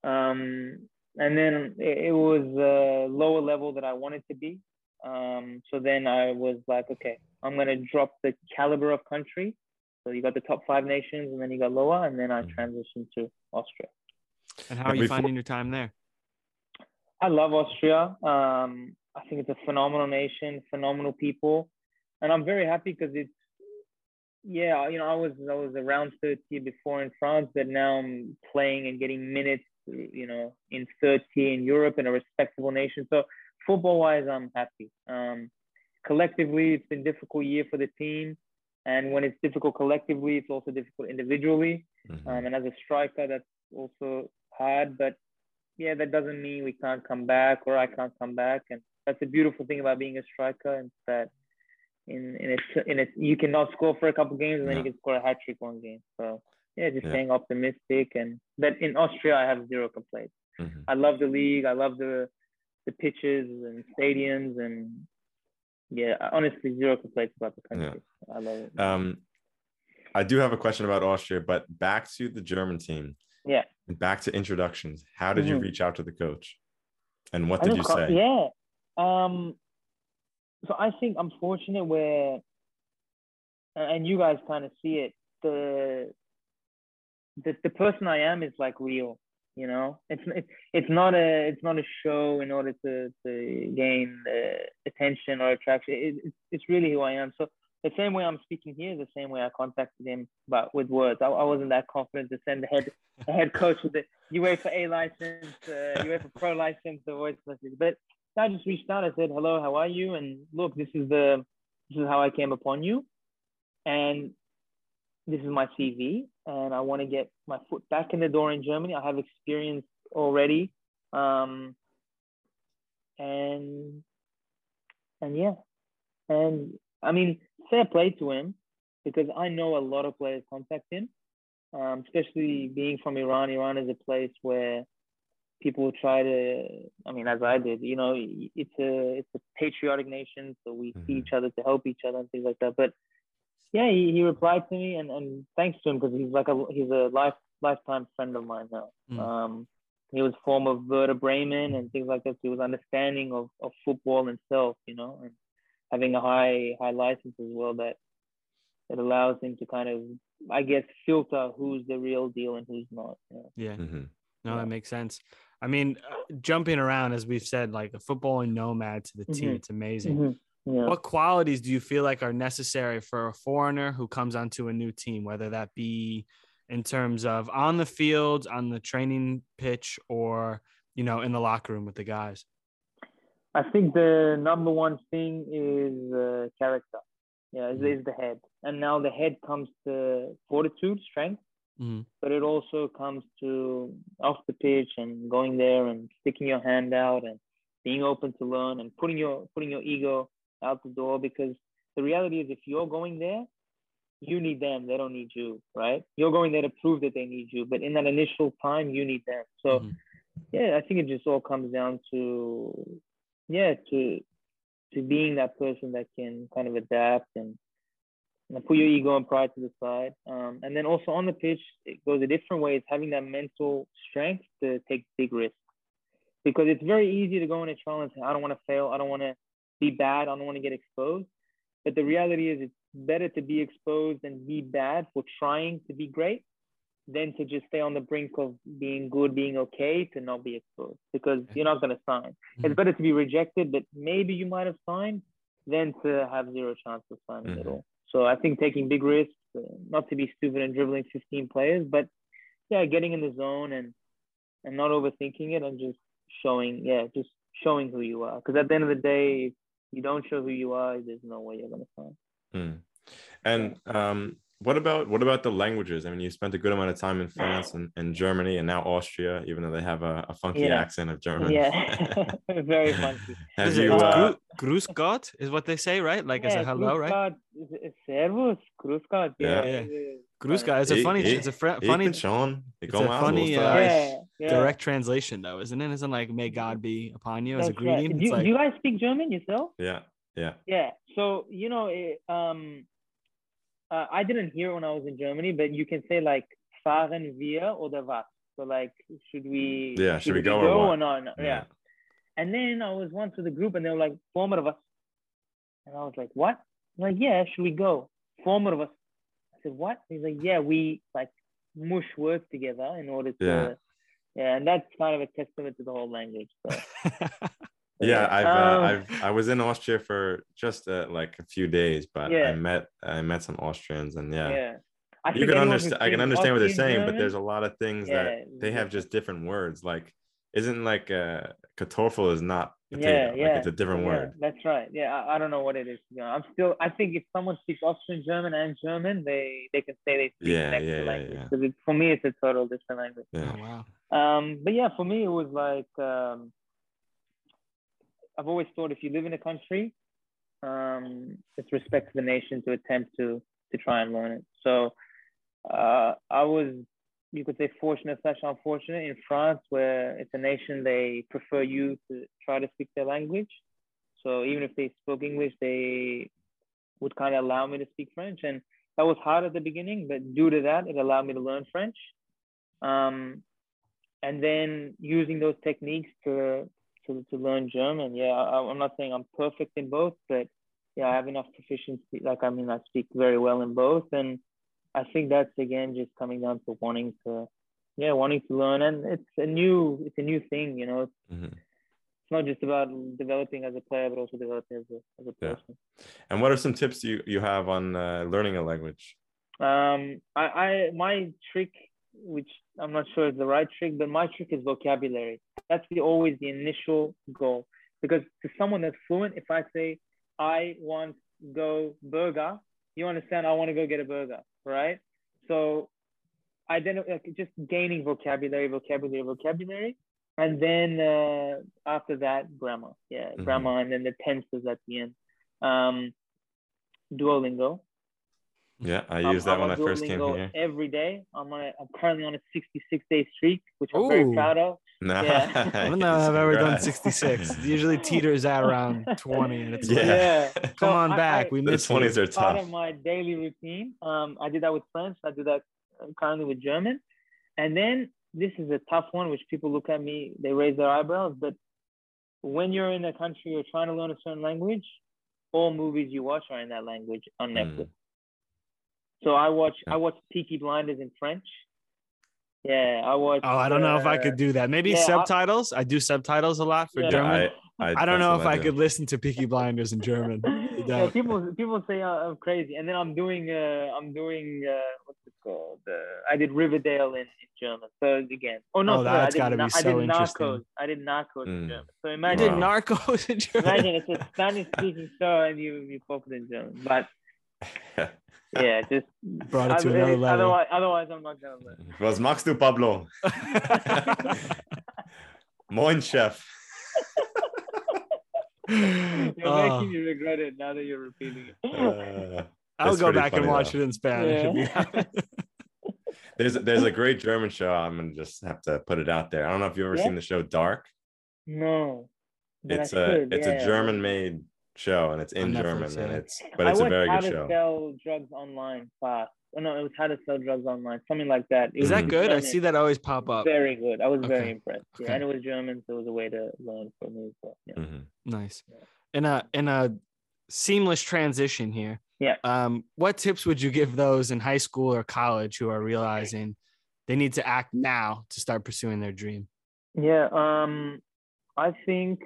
Um, and then it, it was a lower level that I wanted to be. Um, so then I was like, okay, I'm gonna drop the caliber of country. So you got the top five nations, and then you got lower, and then I mm-hmm. transitioned to Austria. And how are you finding your time there? I love Austria. Um, I think it's a phenomenal nation, phenomenal people and I'm very happy because it's yeah, you know, I was I was around 30 before in France, but now I'm playing and getting minutes, you know, in 30 in Europe in a respectable nation. So football wise, I'm happy. Um, collectively, it's been difficult year for the team. And when it's difficult collectively, it's also difficult individually. Mm-hmm. Um, and as a striker, that's also hard. But yeah, that doesn't mean we can't come back or I can't come back. And that's the beautiful thing about being a striker, and that in in it in it you cannot score for a couple games and then yeah. you can score a hat trick one game. So yeah, just yeah. staying optimistic and that in Austria I have zero complaints. Mm-hmm. I love the league. I love the the pitches and stadiums and yeah, honestly zero complaints about the country. Yeah. I love it. Um, I do have a question about Austria, but back to the German team. Yeah. Back to introductions. How did mm-hmm. you reach out to the coach? And what did you say? Yeah. Um, so I think I'm fortunate where, and you guys kind of see it. The the the person I am is like real. You know, it's it's not a it's not a show in order to to gain uh, attention or attraction. It, it's it's really who I am. So the same way I'm speaking here the same way I contacted him, but with words. I, I wasn't that confident to send the head the head coach with the UEFA A license, uh, UEFA Pro license, the voice message. But I just reached out. I said, "Hello, how are you?" And look, this is the this is how I came upon you, and this is my CV, and I want to get my foot back in the door in Germany. I have experience already, um, and and yeah, and I mean, fair play to him because I know a lot of players contact him, um, especially being from Iran. Iran is a place where people try to i mean as i did you know it's a it's a patriotic nation so we mm-hmm. see each other to help each other and things like that but yeah he, he replied to me and, and thanks to him because he's like a he's a life lifetime friend of mine now mm. um he was former Werder Bremen and things like that. So he was understanding of, of football himself, you know, and having a high high license as well that that allows him to kind of, I guess, filter who's the real deal and who's not. You know? Yeah. Mm-hmm. No, yeah. that makes sense. I mean, uh, jumping around as we've said, like a footballing nomad to the team, mm-hmm. it's amazing. Mm-hmm. Yeah. What qualities do you feel like are necessary for a foreigner who comes onto a new team, whether that be in terms of on the field, on the training pitch, or you know, in the locker room with the guys? I think the number one thing is uh, character. Yeah, is, mm-hmm. is the head, and now the head comes to fortitude, strength, Mm-hmm. But it also comes to off the pitch and going there and sticking your hand out and being open to learn and putting your putting your ego out the door because the reality is if you're going there, you need them. They don't need you, right? You're going there to prove that they need you, but in that initial time, you need them. So, mm-hmm. yeah, I think it just all comes down to, yeah, to to being that person that can kind of adapt and and put your ego and pride to the side. Um, and then also on the pitch, it goes a different way. It's having that mental strength to take big risks. Because it's very easy to go in a trial and say, I don't want to fail. I don't want to be bad. I don't want to get exposed. But the reality is, it's better to be exposed and be bad for trying to be great than to just stay on the brink of being good, being okay, to not be exposed because you're not going to sign. Mm-hmm. It's better to be rejected, but maybe you might have signed than to have zero chance of signing mm-hmm. at all. So I think taking big risks, uh, not to be stupid and dribbling 15 players, but yeah, getting in the zone and and not overthinking it and just showing, yeah, just showing who you are. Because at the end of the day, you don't show who you are, there's no way you're gonna sign. Hmm. And um, what about what about the languages? I mean, you spent a good amount of time in France and, and Germany, and now Austria, even though they have a, a funky yeah. accent of German. Yeah, (laughs) (laughs) very funky. Have you, uh, Grüß Gott is what they say, right? Like yeah, as a hello, right? God, servus, Grüß Gott. Yeah, yeah. Grüß Gott. It's a funny, it's a fr- funny, it's a funny uh, yeah, yeah. direct translation, though, isn't it? Isn't like "May God be upon you" That's as a greeting. Right. Do, like... do you guys speak German yourself? Yeah, yeah, yeah. So you know, it, um uh, I didn't hear when I was in Germany, but you can say like fahren wir oder was? So like, should we? Yeah, should, should we, go, go or, or not? Yeah. yeah. And then I was once with a group, and they were like, "Former of us," and I was like, "What?" I'm like, "Yeah, should we go?" Former of us. I said, "What?" He's like, "Yeah, we like mush work together in order to." Yeah. Yeah, and that's kind of a testament to the whole language. So. (laughs) yeah i've, uh, um, I've i was in austria for just uh, like a few days but yeah. i met i met some austrians and yeah, yeah. you can understand i can understand what they're saying German, but there's a lot of things yeah, that they have just different words like isn't like uh kartoffel is not potato. Yeah, like yeah, it's a different yeah, word. That's right. Yeah, I, I don't know what it is. You know, I'm still. I think if someone speaks Austrian German and German, they they can say they speak Yeah, next yeah, yeah, language. yeah. Because for me, it's a total different language. Oh, Yeah. wow. Um, but yeah, for me, it was like um, I've always thought if you live in a country, um, it's respect to the nation to attempt to to try and learn it. So uh, I was, you could say, fortunate slash unfortunate in France, where it's a nation they prefer you to try to speak their language. So even if they spoke English, they would kind of allow me to speak French, and that was hard at the beginning. But due to that, it allowed me to learn French. Um, and then using those techniques to to, to learn German. Yeah, I, I'm not saying I'm perfect in both, but yeah, I have enough proficiency. Like I mean, I speak very well in both, and I think that's again just coming down to wanting to, yeah, wanting to learn. And it's a new, it's a new thing. You know, it's, Mhm. it's not just about developing as a player, but also developing as a as a Yeah. person. And what are some tips you you have on uh, learning a language? Um, I, I my trick, which I'm not sure is the right trick, but my trick is vocabulary. That's the always the initial goal. Because to someone that's fluent, if I say I want go burger, you understand I want to go get a burger, right? So identify like just gaining vocabulary, vocabulary, vocabulary, and then uh, after that grammar, yeah, Mhm. grammar, and then the tenses at the end. Um, Duolingo. Yeah, I I'm- used that I'm when on I first came here. Every day. I'm on. A, I'm currently on a 66 day streak, which I'm very proud of. Nice. Yeah. (laughs) I don't know if I've ever done 66. It (laughs) usually teeters at around 20, and it's like, Yeah. Yeah. come So on I- back. I- we the miss you. twenties are Part of my daily routine. Um, I did that with French. I do that uh, currently with German, and then this is a tough one, which people look at me, they raise their eyebrows. But when you're in a country you're trying to learn a certain language, all movies you watch are in that language on Mm. Netflix. So I watch Yeah. I watch Peaky Blinders in French. Yeah, I watch. Oh, I don't know if I uh, could do that. Maybe yeah, subtitles. I, do subtitles a lot for Yeah. German. I, I, don't know if I do. could listen to Peaky Blinders in German. (laughs) Yeah, people people say uh, I'm crazy, and then I'm doing uh, I'm doing uh, what's it called? Uh, I did Riverdale in, in German. So again, oh no, Oh, sorry, that's I gotta be Na- I did interesting. Narcos. I did Narcos Mm. in German. So imagine Wow. Narcos in German. imagine it's a Spanish speaking show and you you focus in German, but (laughs) yeah, just (laughs) Brought it to other- another level. Otherwise, otherwise I'm not gonna learn. Was magst du, Pablo? (laughs) Moin, Chef. (laughs) You're Oh, making me regret it now that you're repeating it. Uh, I'll go back and watch though. it in Spanish. Yeah. have it. there's there's a great German show. I'm gonna just have to put it out there. I don't know if you've ever Yeah? seen the show Dark. no. but I It's a should, it's yeah. a German made show and it's in On Netflix, German and yeah. it's but I it's a watched very How good to show. Sell Drugs Online fast. Oh, no, it was How to Sell Drugs Online, something like that. It Is that good? I see that always pop up. Very good. I was very Okay. impressed. Yeah, Okay. and it was German, so it was a way to learn for me. So, yeah. Mhm. Nice. In a in a seamless transition here. Yeah. Um, what tips would you give those in high school or college who are realizing they need to act now to start pursuing their dream? Yeah, um, I think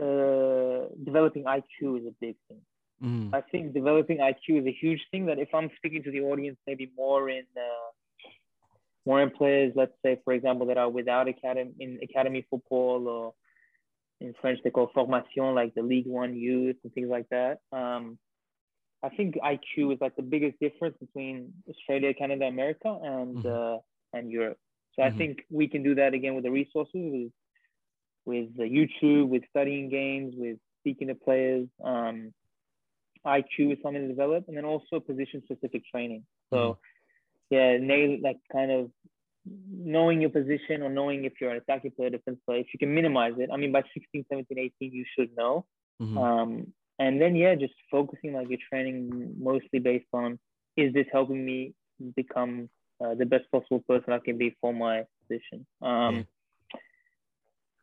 uh, developing IQ is a big thing. Mm, I think developing IQ is a huge thing. That if I'm speaking to the audience, maybe more in uh, more in players, let's say for example, that are without academy in academy football or in French they call formation, like the League One youth and things like that. Um, I think IQ is like the biggest difference between Australia, Canada, America, and Mhm. uh, and Europe. So I Mhm. think we can do that again with the resources, with with uh, YouTube, with studying games, with speaking to players. Um, IQ is something to develop, and then also position specific training. So, yeah, nail like kind of knowing your position or knowing if you're an attacking player, defense player. If you can minimize it, I mean, by 16, 17, 18, you should know. mhm. Um, and then yeah, just focusing like your training mostly based on is this helping me become uh, the best possible person I can be for my position. Um, Yeah.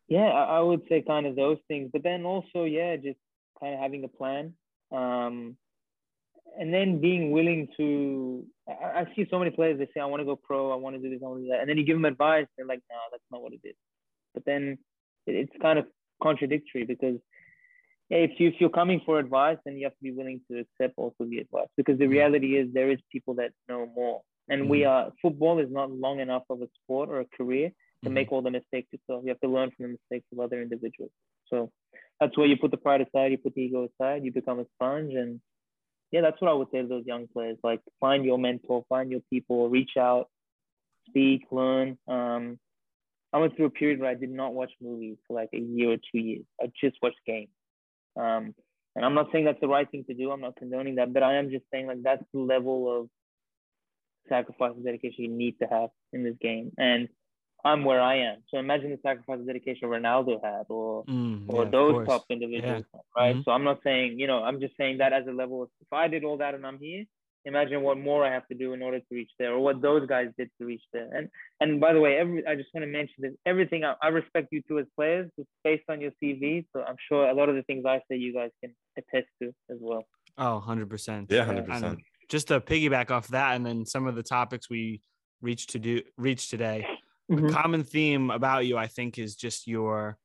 Yeah, I, I would say kind of those things, but then also yeah, just kind of having a plan. Um, and then being willing to, I, I see so many players, they say, I want to go pro, I want to do this, I want to do that. And then you give them advice, they're like, no, that's not what it is. But then it, it's kind of contradictory because yeah, if you if you're coming for advice, then you have to be willing to accept also the advice because the Mhm. reality is there is people that know more, and we are football is not long enough of a sport or a career to mm-hmm. make all the mistakes yourself. You have to learn from the mistakes of other individuals. So that's where you put the pride aside, you put the ego aside, you become a sponge. And yeah, that's what I would say to those young players. Like find your mentor, find your people, reach out, speak, learn. Um, I went through a period where I did not watch movies for like a year or two years. I just watched games. Um, and I'm not saying that's the right thing to do. I'm not condoning that, but I am just saying like that's the level of sacrifice and dedication you need to have in this game. And I'm where I am. So imagine the sacrifice and dedication Ronaldo had, or mm, or yeah, those top individuals, yeah. right? Mm-hmm. So I'm not saying, you know, I'm just saying that as a level. Of, if I did all that and I'm here, imagine what more I have to do in order to reach there, or what those guys did to reach there. And and by the way, every I just want to mention that everything I, I respect you two as players, just based on your CV. So I'm sure a lot of the things I say, you guys can attest to as well. Oh, 100%. Yeah, 100%. just to piggyback off that, and then some of the topics we reached to do reach today. Mm-hmm. A common theme about you, I think, is just your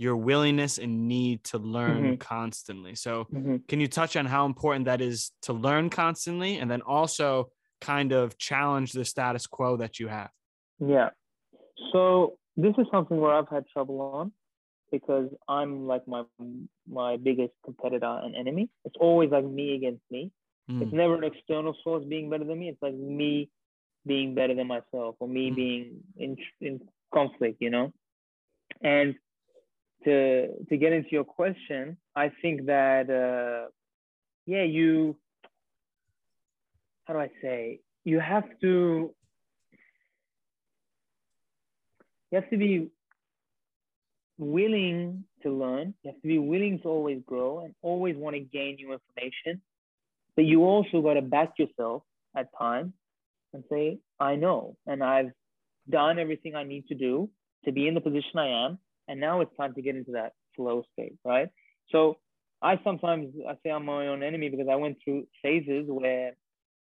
your willingness and need to learn mm-hmm. constantly. So, mm-hmm. can you touch on how important that is to learn constantly and then also kind of challenge the status quo that you have? Yeah. So, this is something where I've had trouble on because I'm like my my biggest competitor and enemy. It's always like me against me. Mm. It's never an external source being better than me. It's like me being better than myself or me mm. being in in conflict, you know. And to to get into your question, I think that uh, yeah, you how do I say you have to you have to be willing to learn. You have to be willing to always grow and always want to gain new information. But you also got to back yourself at times and say, I know, and I've done everything I need to do to be in the position I am and now it's time to get into that flow state, right? So I sometimes I say I'm my own enemy because I went through phases where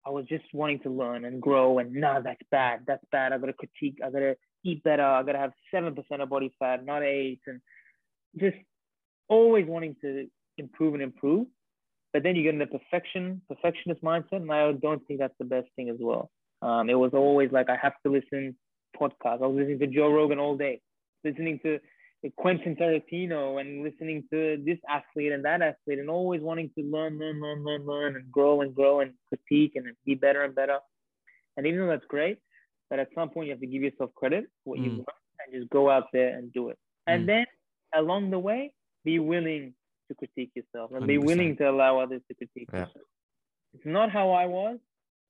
I was just wanting to learn and grow and nah, that's bad, that's bad. I gotta critique, I gotta eat better, I gotta have seven percent of body fat, not eight, and just always wanting to improve and improve. But then you get in the perfection, perfectionist mindset, and I don't think that's the best thing as well. Um, it was always like I have to listen podcasts. I was listening to Joe Rogan all day, listening to Quentin Tarantino and listening to this athlete and that athlete and always wanting to learn, learn, learn, learn, learn and grow and grow and critique and be better and better. And even though that's great, but at some point you have to give yourself credit for what mm. you've learned and just go out there and do it. And mm. then along the way, be willing to critique yourself and 100%. be willing to allow others to critique yeah. yourself. It's not how I was,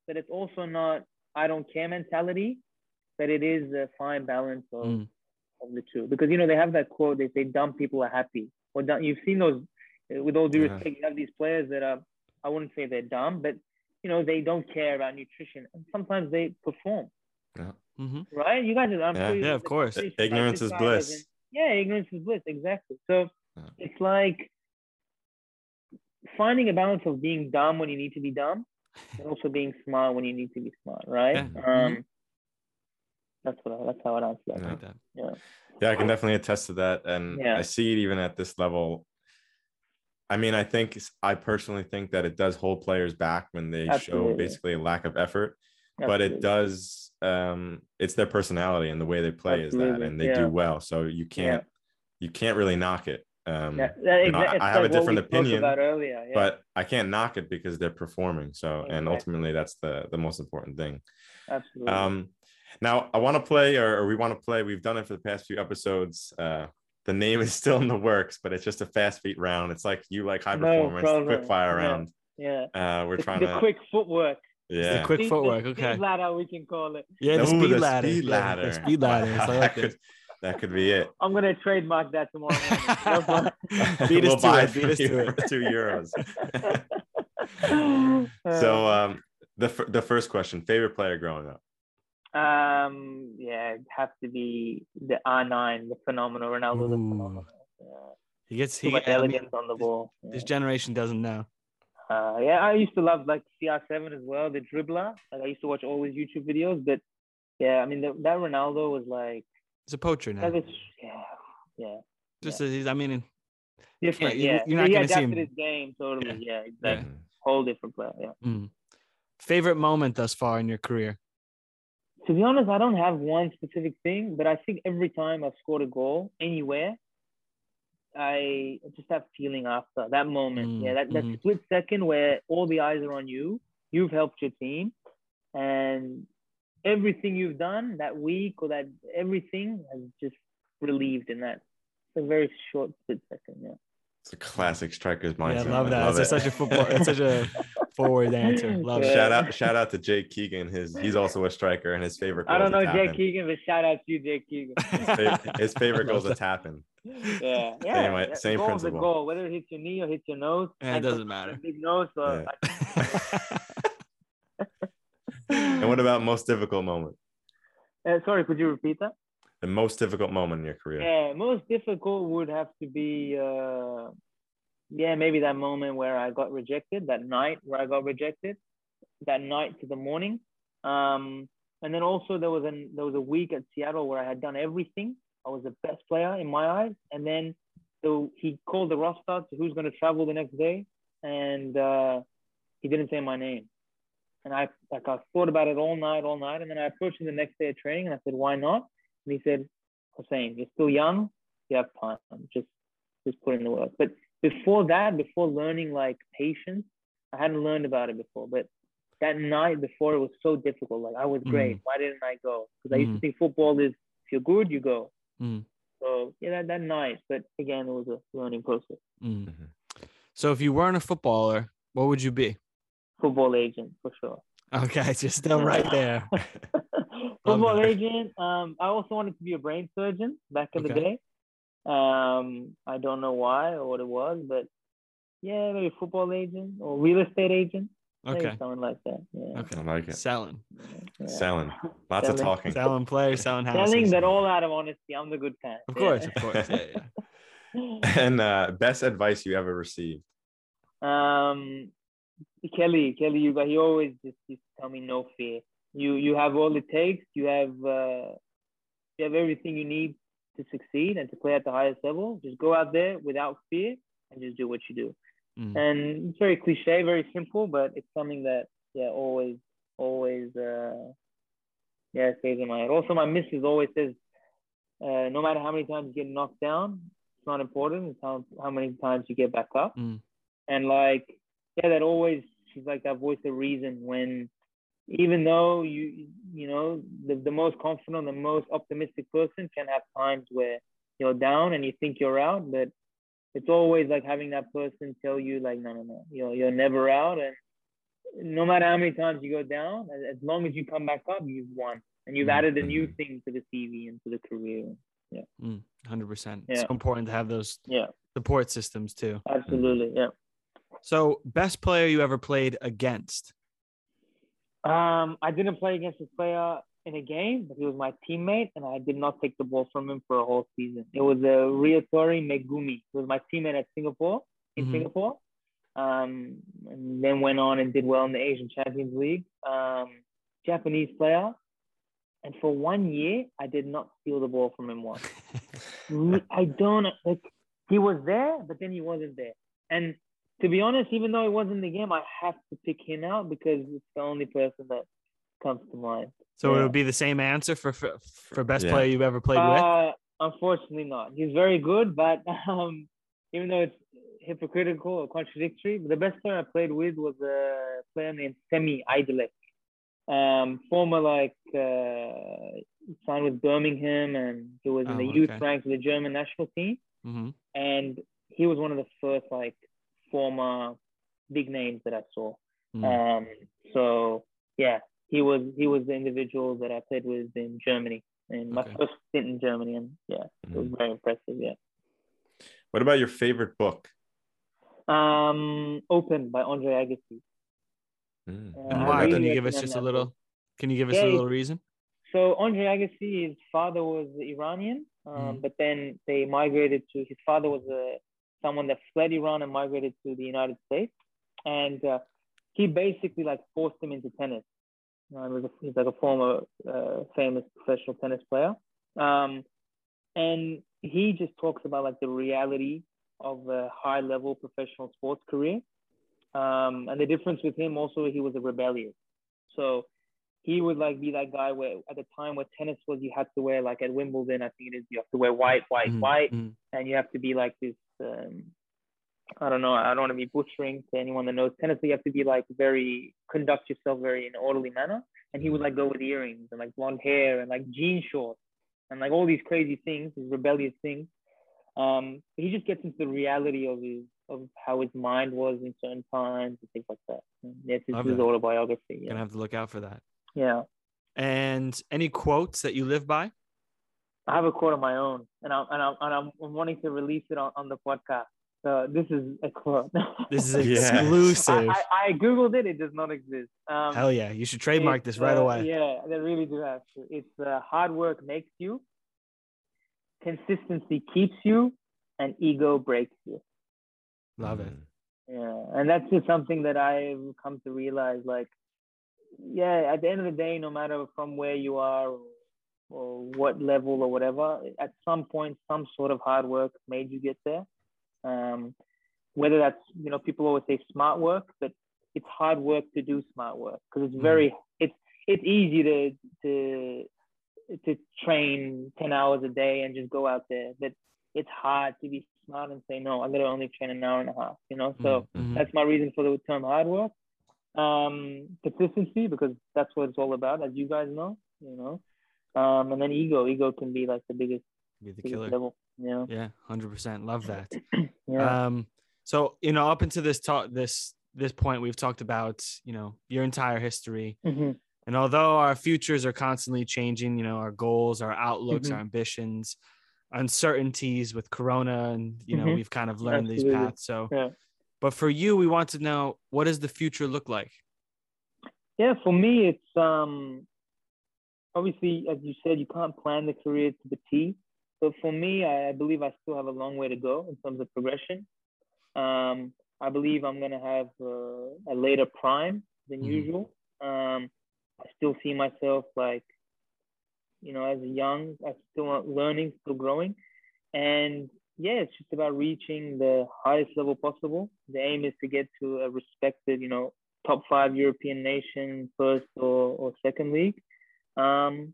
but it's also not I don't care mentality, but it is a fine balance of mm. of the two. Because you know they have that quote they say dumb people are happy. Or dumb, you've seen those with all due respect you have these players that are i wouldn't say they're dumb but you know they don't care about nutrition. And sometimes they perform. Yeah. Mm-hmm. right? You guys I'm yeah, yeah of course. ignorance is bliss. yeah ignorance is bliss exactly. So yeah. it's like finding a balance of being dumb when you need to be dumb and also being smart when you need to be smart right yeah. um mm-hmm. That's what I, that's how I answer that. Yeah. Like yeah. Yeah, I can definitely attest to that, and yeah. I see it even at this level. I mean, I think I personally think that it does hold players back when they Absolutely. show basically a lack of effort, Absolutely. but it does. Um, it's their personality and the way they play Absolutely. is that, and they yeah. do well. So you can't you can't really knock it. Um, yeah, you know, I, I, have a different opinion, earlier, yeah. but I can't knock it because they're performing. So, and ultimately, that's the the most important thing. Absolutely. Um, now I want to play, or, or we want to play. We've done it for the past few episodes. Uh, the name is still in the works, but it's just a fast feet round. It's like you like high performance, no quick fire round. Yeah. Uh, we're the, trying the to quick footwork. Yeah. The quick speed, footwork. The okay. Speed ladder, we can call it. Yeah, the, Ooh, speed, the ladder. speed ladder. Yeah, the speed ladder. Wow, like (laughs) that, could, that could be it. I'm gonna trademark that tomorrow. (laughs) Beat us we'll to it. Beat us to it. two euros. (laughs) so, um, the the first question: favorite player growing up. Um, yeah, it has to be the R9, the phenomenal Ronaldo, Ooh. the phenomenal. Yeah. He gets he much elegance on the ball. This, yeah. this generation doesn't know. Uh, yeah, I used to love like CR7 as well, the dribbler. Like I used to watch all his YouTube videos, but yeah, I mean the, that Ronaldo was like. He's a poacher now. yeah, yeah. Just yeah. he's, I mean, different. You yeah, you're not going to see him. his game totally. Yeah, yeah exactly. Yeah. Whole different player. Yeah. Mm. Favorite moment thus far in your career? to be honest, I don't have one specific thing, but I think every time I've scored a goal anywhere, I just have feeling after that moment. Mm, yeah, that, that mhm. split second where all the eyes are on you, you've helped your team, and everything you've done that week or that everything has just relieved in that. It's a very short split second. Yeah. It's a classic striker's Yeah, mindset. I love that. it's it. such a football. It's such a (laughs) forward answer. Love Yeah. Shout out, shout out to Jake Keegan. His he's also a striker, and his favorite. I don't know Jake tap-in. Keegan, but shout out to you, Jake Keegan. (laughs) His, fa- his favorite Love goal is a tapping. yeah, yeah. Same way- yeah. same Goal's principle. A goal, whether it hits your knee or hits your nose. Yeah, it doesn't matter. a Big nose, so Yeah. I- And what about most difficult moment? Uh, sorry, could you repeat that? The most difficult moment in your career. Yeah, most difficult would have to be, uh, yeah, maybe that moment where I got rejected, that night where I got rejected, that night to the morning. Um, and then also there was an there was a week at Seattle where I had done everything. I was the best player in my eyes. And then so he called the roster to who's going to travel the next day, and uh, he didn't say my name. And I like I thought about it all night, all night, and then I approached him the next day at training, and I said, "Why not?" And he said, Hussein, you're still young, you have time. Just just put in the work. But before that, before learning like patience, I hadn't learned about it before. But that night before it was so difficult. Like I was great. Mm. Why didn't I go? Because I used to Mm. think football is if you're good, you go. Mm. So yeah, that, that night. But again, it was a learning process. Mm. Mhm. So if you weren't a footballer, what would you be? Football agent for sure. Okay, just still right there. (laughs) Football that. agent. Um, I also wanted to be a brain surgeon back in the day. Um, I don't know why or what it was, but yeah, maybe football agent or real estate agent. Maybe Okay. something like that. Yeah. Okay. I like it. Selling. yeah. Selling. (laughs) Lots of talking. Selling players, selling houses. Selling that all out of honesty. I'm the good kind. Of Yeah. course, of course. Yeah, yeah. (laughs) And uh, best advice you ever received. Um, Kelly, Kelly, Youga. He always just used to tell me no fear. You you have all it takes. You have uh, you have everything you need to succeed and to play at the highest level. Just go out there without fear and just do what you do. Mm. And it's very cliche, very simple, but it's something that yeah, always, always, uh, yeah, stays in my head. Also, my missus always says, uh, no matter how many times you get knocked down, it's not important. It's how how many times you get back up. Mm. And like, yeah, that always she's like that voice of reason when even though you you know the, the most confident the most optimistic person can have times where you're down and you think you're out but it's always like having that person tell you like no no no you're, you're never out and no matter how many times you go down as, as long as you come back up you've won and you've Mm. added a new Mhm. thing to the cv and to the career Mm. 100%. It's Yeah. so important to have those yeah support systems too. absolutely yeah So, best player you ever played against? Um, I didn't play against this player in a game, but he was my teammate, and I did not take the ball from him for a whole season. It was a Ryutaro Megumi. He was my teammate at Singapore in Mhm. Singapore, um, and then went on and did well in the Asian Champions League. Um, Japanese player, and for one year, I did not steal the ball from him once. (laughs) I don't like. He was there, but then he wasn't there. And to be honest, even though it wasn't in the game, I have to pick him out because it's the only person that comes to mind. So Yeah. it would be the same answer for for, for best Yeah. player you've ever played with. Uh, unfortunately, not. He's very good, but (laughs) um, even though it's hypocritical or contradictory, the best player I played with was a player named Semi Idolek. Um, former like uh, signed with Birmingham, and he was in Oh, the youth okay. ranks of the German national team. hmm and he was one of the first like former big names that I saw. Mm. Um, so yeah, he was he was the individual that I played with in Germany, in my Okay. first stint in Germany, and yeah, it was Mhm. very impressive. Yeah. What about your favorite book? Um, Open by Andre Agassi. Mm. Uh, and I why? really Can you give us just a little? Can you give us Yeah, a little reason? So Andre Agassi, his father was Iranian, um, Mhm. but then they migrated to his father was a someone that fled Iran and migrated to the United States, and uh, he basically like forced him into tennis. Uh, he was a, he's like a former uh, famous professional tennis player, um, and he just talks about like the reality of a high level professional sports career, um, and the difference with him also he was a rebellious. So he would like be that guy where at the time where tennis was you had to wear like at Wimbledon I think it is you have to wear white white mm-hmm. white mm-hmm. and you have to be like this um, I don't know I don't want to be butchering to anyone that knows tennis you have to be like very conduct yourself very in an orderly manner and he would like go with earrings and like blonde hair and like jean shorts and like all these crazy things these rebellious things um he just gets into the reality of his of how his mind was in certain times and things like that. And it's his, his autobiography. Yeah. Gonna have to look out for that. Yeah. And any quotes that you live by? I have a quote of my own, and I'm and I'm, and I'm wanting to release it on, on the podcast. So this is a quote. (laughs) This is (laughs) exclusive. I, I, I, googled it; it does not exist. Um, Hell yeah! You should trademark this right uh, away. Yeah, they really do have to. It's uh, hard work makes you, consistency keeps you, and ego breaks you. Love it. Yeah, and that's just something that I've come to realize. Like, yeah, at the end of the day, no matter from where you are or, what level or whatever, at some point, some sort of hard work made you get there. Um, whether that's you know people always say smart work, but it's hard work to do smart work because it's very mm. it's it's easy to to to train 10 hours a day and just go out there but it's hard to be smart and say no i'm going to only train an hour and a half you know so mm-hmm. that's my reason for the term hard work um, consistency because that's what it's all about, as you guys know, you know. Um, and then ego, ego can be like the biggest, be the killer. Level. Yeah, yeah, hundred percent. Love (clears throat) that. yeah. Um, so you know, up until this talk, this this point, we've talked about you know your entire history. Mm-hmm. And although our futures are constantly changing, you know, our goals, our outlooks, mm-hmm. our ambitions, uncertainties with Corona, and you know, mm-hmm. we've kind of learned Absolutely. these paths. So, yeah. But for you, we want to know what does the future look like? Yeah, for me, it's um, obviously, as you said, you can't plan the career to the T. But for me, I, I believe I still have a long way to go in terms of progression. Um, I believe I'm going to have uh, a later prime than mm. usual. Um, I still see myself like, you know, as a young, I'm still learning, still growing. And yeah, it's just about reaching the highest level possible. The aim is to get to a respected, you know, top five European nation, first or, or second league, um,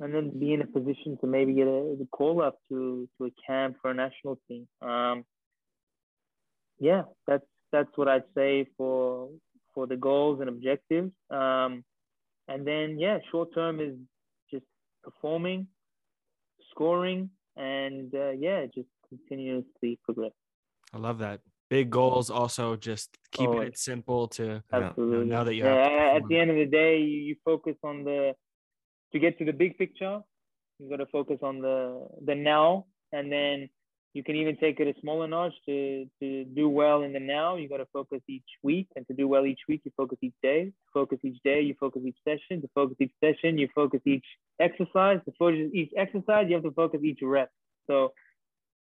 and then be in a position to maybe get a, a call up to to a camp for a national team. Um, yeah, that's that's what I'd say for for the goals and objectives. Um, and then yeah, short term is just performing, scoring, and uh, yeah, just continuously progress. I love that. Big goals also just keeping oh, it simple to absolutely. You know, now that you yeah, at the end of the day you, you focus on the to get to the big picture you've got to focus on the the now and then you can even take it a smaller notch to to do well in the now you got to focus each week and to do well each week you focus each day to focus each day you focus each session to focus each session you focus each exercise to focus each exercise you have to focus each rep so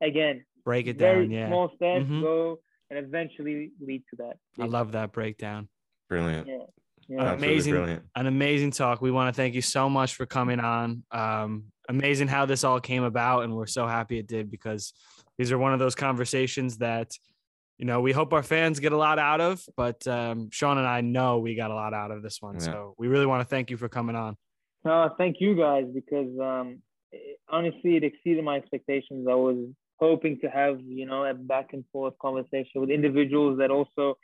again, break it very down. Yeah. Small steps mm-hmm. go and eventually lead to that. I love that breakdown. Brilliant. Yeah. Yeah. amazing, brilliant. an amazing talk. We want to thank you so much for coming on. Um, amazing how this all came about, and we're so happy it did because these are one of those conversations that you know we hope our fans get a lot out of. But um, Sean and I know we got a lot out of this one, yeah. so we really want to thank you for coming on. Uh, thank you guys because um, honestly, it exceeded my expectations. I was hoping to have, you know, a back and forth conversation with individuals that also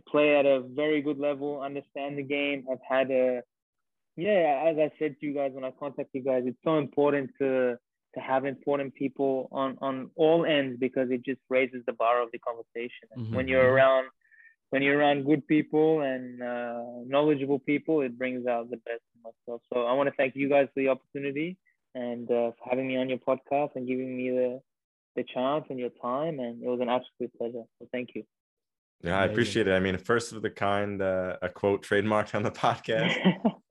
play at a very good level, understand the game, have had a, yeah, as I said to you guys when I contact you guys, it's so important to to have important people on on all ends because it just raises the bar of the conversation. Mm-hmm. When you're mm-hmm. around when you're around good people and uh, knowledgeable people, it brings out the best in myself. So I want to thank you guys for the opportunity and uh, for having me on your podcast and giving me the the chance and your time. And it was an absolute pleasure. So thank you. Yeah, I appreciate it. I mean, first of the kind, uh, a quote trademarked on the (laughs) podcast.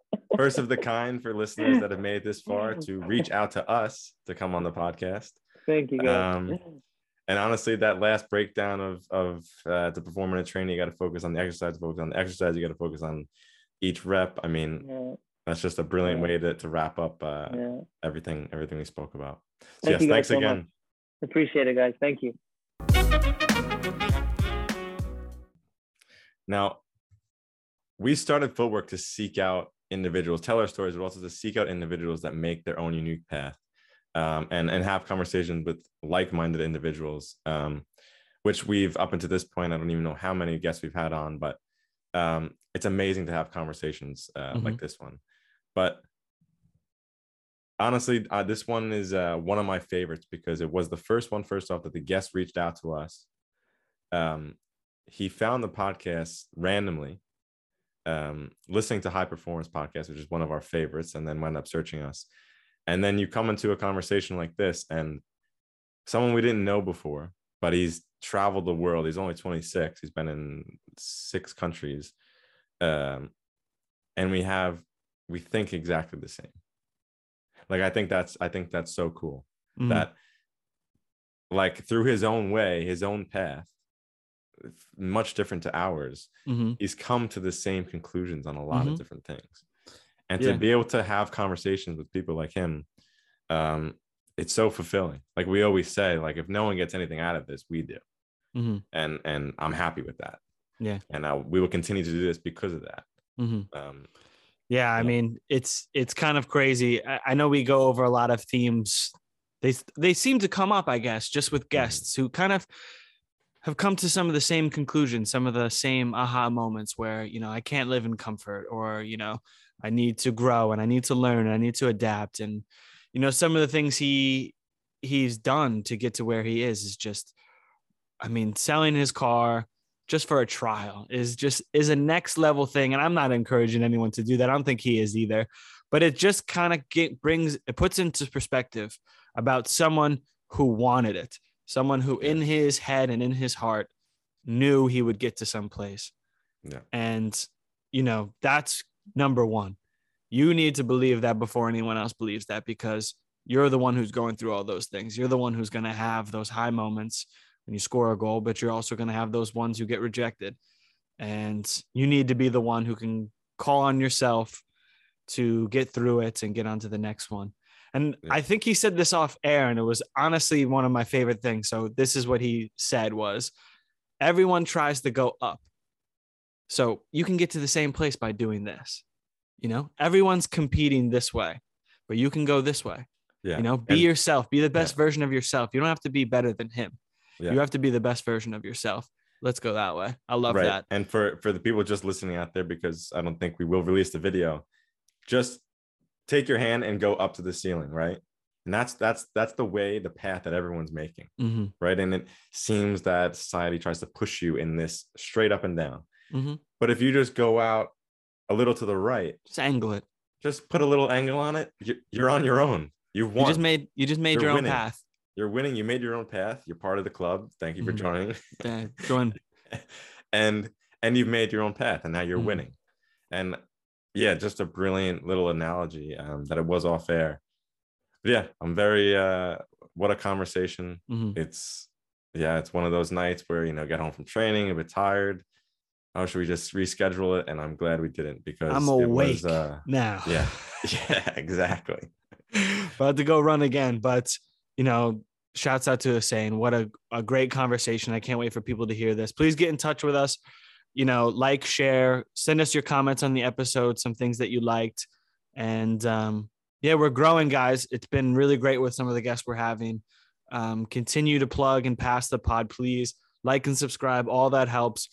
(laughs) first of the kind for listeners that have made this far (laughs) to reach out to us to come on the podcast. Thank you. Guys. Um, and honestly, that last breakdown of of uh, the performance and training, you got to focus on the exercise. Focus on the exercise. You got to focus on each rep. I mean, yeah that's just a brilliant yeah. way to, to wrap up uh, yeah. everything everything we spoke about. So Thank yes, thanks so again. Much. Appreciate it, guys. Thank you. Now, we started footwork to seek out individuals tell our stories, but also to seek out individuals that make their own unique path um, and and have conversations with like-minded individuals, um, which we've up until this point. I don't even know how many guests we've had on, but um, it's amazing to have conversations uh, mm-hmm. like this one. But honestly, uh, this one is uh, one of my favorites because it was the first one, first off, that the guest reached out to us. Um, he found the podcast randomly, um, listening to High Performance Podcast, which is one of our favorites, and then wound up searching us. And then you come into a conversation like this, and someone we didn't know before, but he's traveled the world. He's only 26. He's been in six countries, um, and we have we think exactly the same like i think that's i think that's so cool mm-hmm. that like through his own way his own path much different to ours mm-hmm. he's come to the same conclusions on a lot mm-hmm. of different things and yeah. to be able to have conversations with people like him um it's so fulfilling like we always say like if no one gets anything out of this we do mm-hmm. and and i'm happy with that yeah and I, we will continue to do this because of that mm-hmm. um yeah, I mean, it's it's kind of crazy. I, I, know we go over a lot of themes. They they seem to come up, I guess, just with mm-hmm. guests who kind of have come to some of the same conclusions, some of the same aha moments where, you know, I can't live in comfort or, you know, I need to grow and I need to learn and I need to adapt. And you know, some of the things he he's done to get to where he is is just I mean, selling his car, just for a trial is just is a next level thing. And i'm not encouraging anyone to do that. I don't think he is either. But it just kind of brings it puts into perspective about someone who wanted it someone who in his head and in his heart knew he would get to some place yeah. and you know that's number one you need to believe that before anyone else believes that because you're the one who's going through all those things you're the one who's going to have those high moments when you score a goal, but you're also going to have those ones who get rejected. And you need to be the one who can call on yourself to get through it and get on to the next one. And yeah. I think he said this off air, and it was honestly one of my favorite things. So this is what he said was everyone tries to go up. So you can get to the same place by doing this. You know, everyone's competing this way, but you can go this way. Yeah. You know, be and, yourself, be the best yeah. version of yourself. You don't have to be better than him. Yeah. You have to be the best version of yourself. Let's go that way. I love right. that. And for for the people just listening out there, because I don't think we will release the video, just take your hand and go up to the ceiling, right? And that's that's that's the way, the path that everyone's making, mm-hmm. right? And it seems that society tries to push you in this straight up and down. Mm-hmm. But if you just go out a little to the right, just angle it. Just put a little angle on it. You're on your own. You've won. You just made you just made You're your own winning. path you're winning. You made your own path. You're part of the club. Thank you for mm-hmm. joining. Yeah, join. (laughs) and and you've made your own path, and now you're mm-hmm. winning. And yeah, just a brilliant little analogy um, that it was off air. But yeah, I'm very. uh What a conversation. Mm-hmm. It's yeah, it's one of those nights where you know get home from training a bit tired. Oh, should we just reschedule it? And I'm glad we didn't because I'm awake was, uh, now. Yeah, (laughs) (laughs) yeah, exactly. (laughs) About to go run again, but you know, shouts out to Hussein. What a, a great conversation. I can't wait for people to hear this. Please get in touch with us. You know, like, share, send us your comments on the episode, some things that you liked. And um, yeah, we're growing, guys. It's been really great with some of the guests we're having. Um, continue to plug and pass the pod, please. Like and subscribe. All that helps.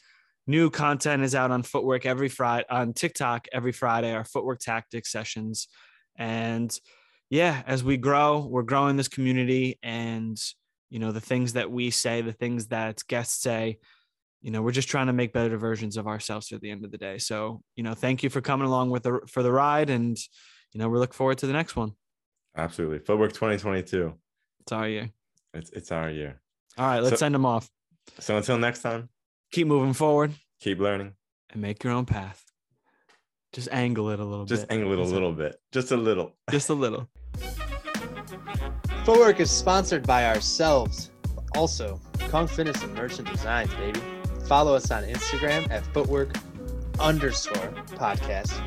New content is out on Footwork every Friday, on TikTok every Friday, our Footwork Tactics sessions. And yeah, as we grow, we're growing this community and you know the things that we say, the things that guests say, you know, we're just trying to make better versions of ourselves at the end of the day. So, you know, thank you for coming along with the for the ride and you know, we look forward to the next one. Absolutely. Footwork 2022. It's our year. It's it's our year. All right, let's so, send them off. So until next time, keep moving forward. Keep learning. And make your own path. Just angle it a little Just bit. angle it a little bit. Just a little. (laughs) Just a little. Footwork is sponsored by ourselves, also Kong Fitness and Merchant Designs, baby. Follow us on Instagram at footwork underscore podcast.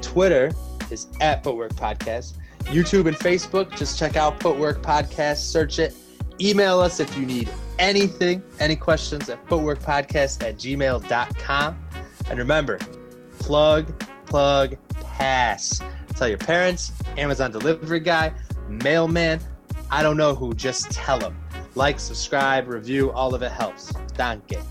Twitter is at footwork podcast. YouTube and Facebook, just check out Footwork Podcast, search it. Email us if you need anything, any questions at footworkpodcast at gmail.com. And remember, plug plug pass. Tell your parents, Amazon delivery guy, mailman, I don't know who, just tell them. Like, subscribe, review, all of it helps. Danke.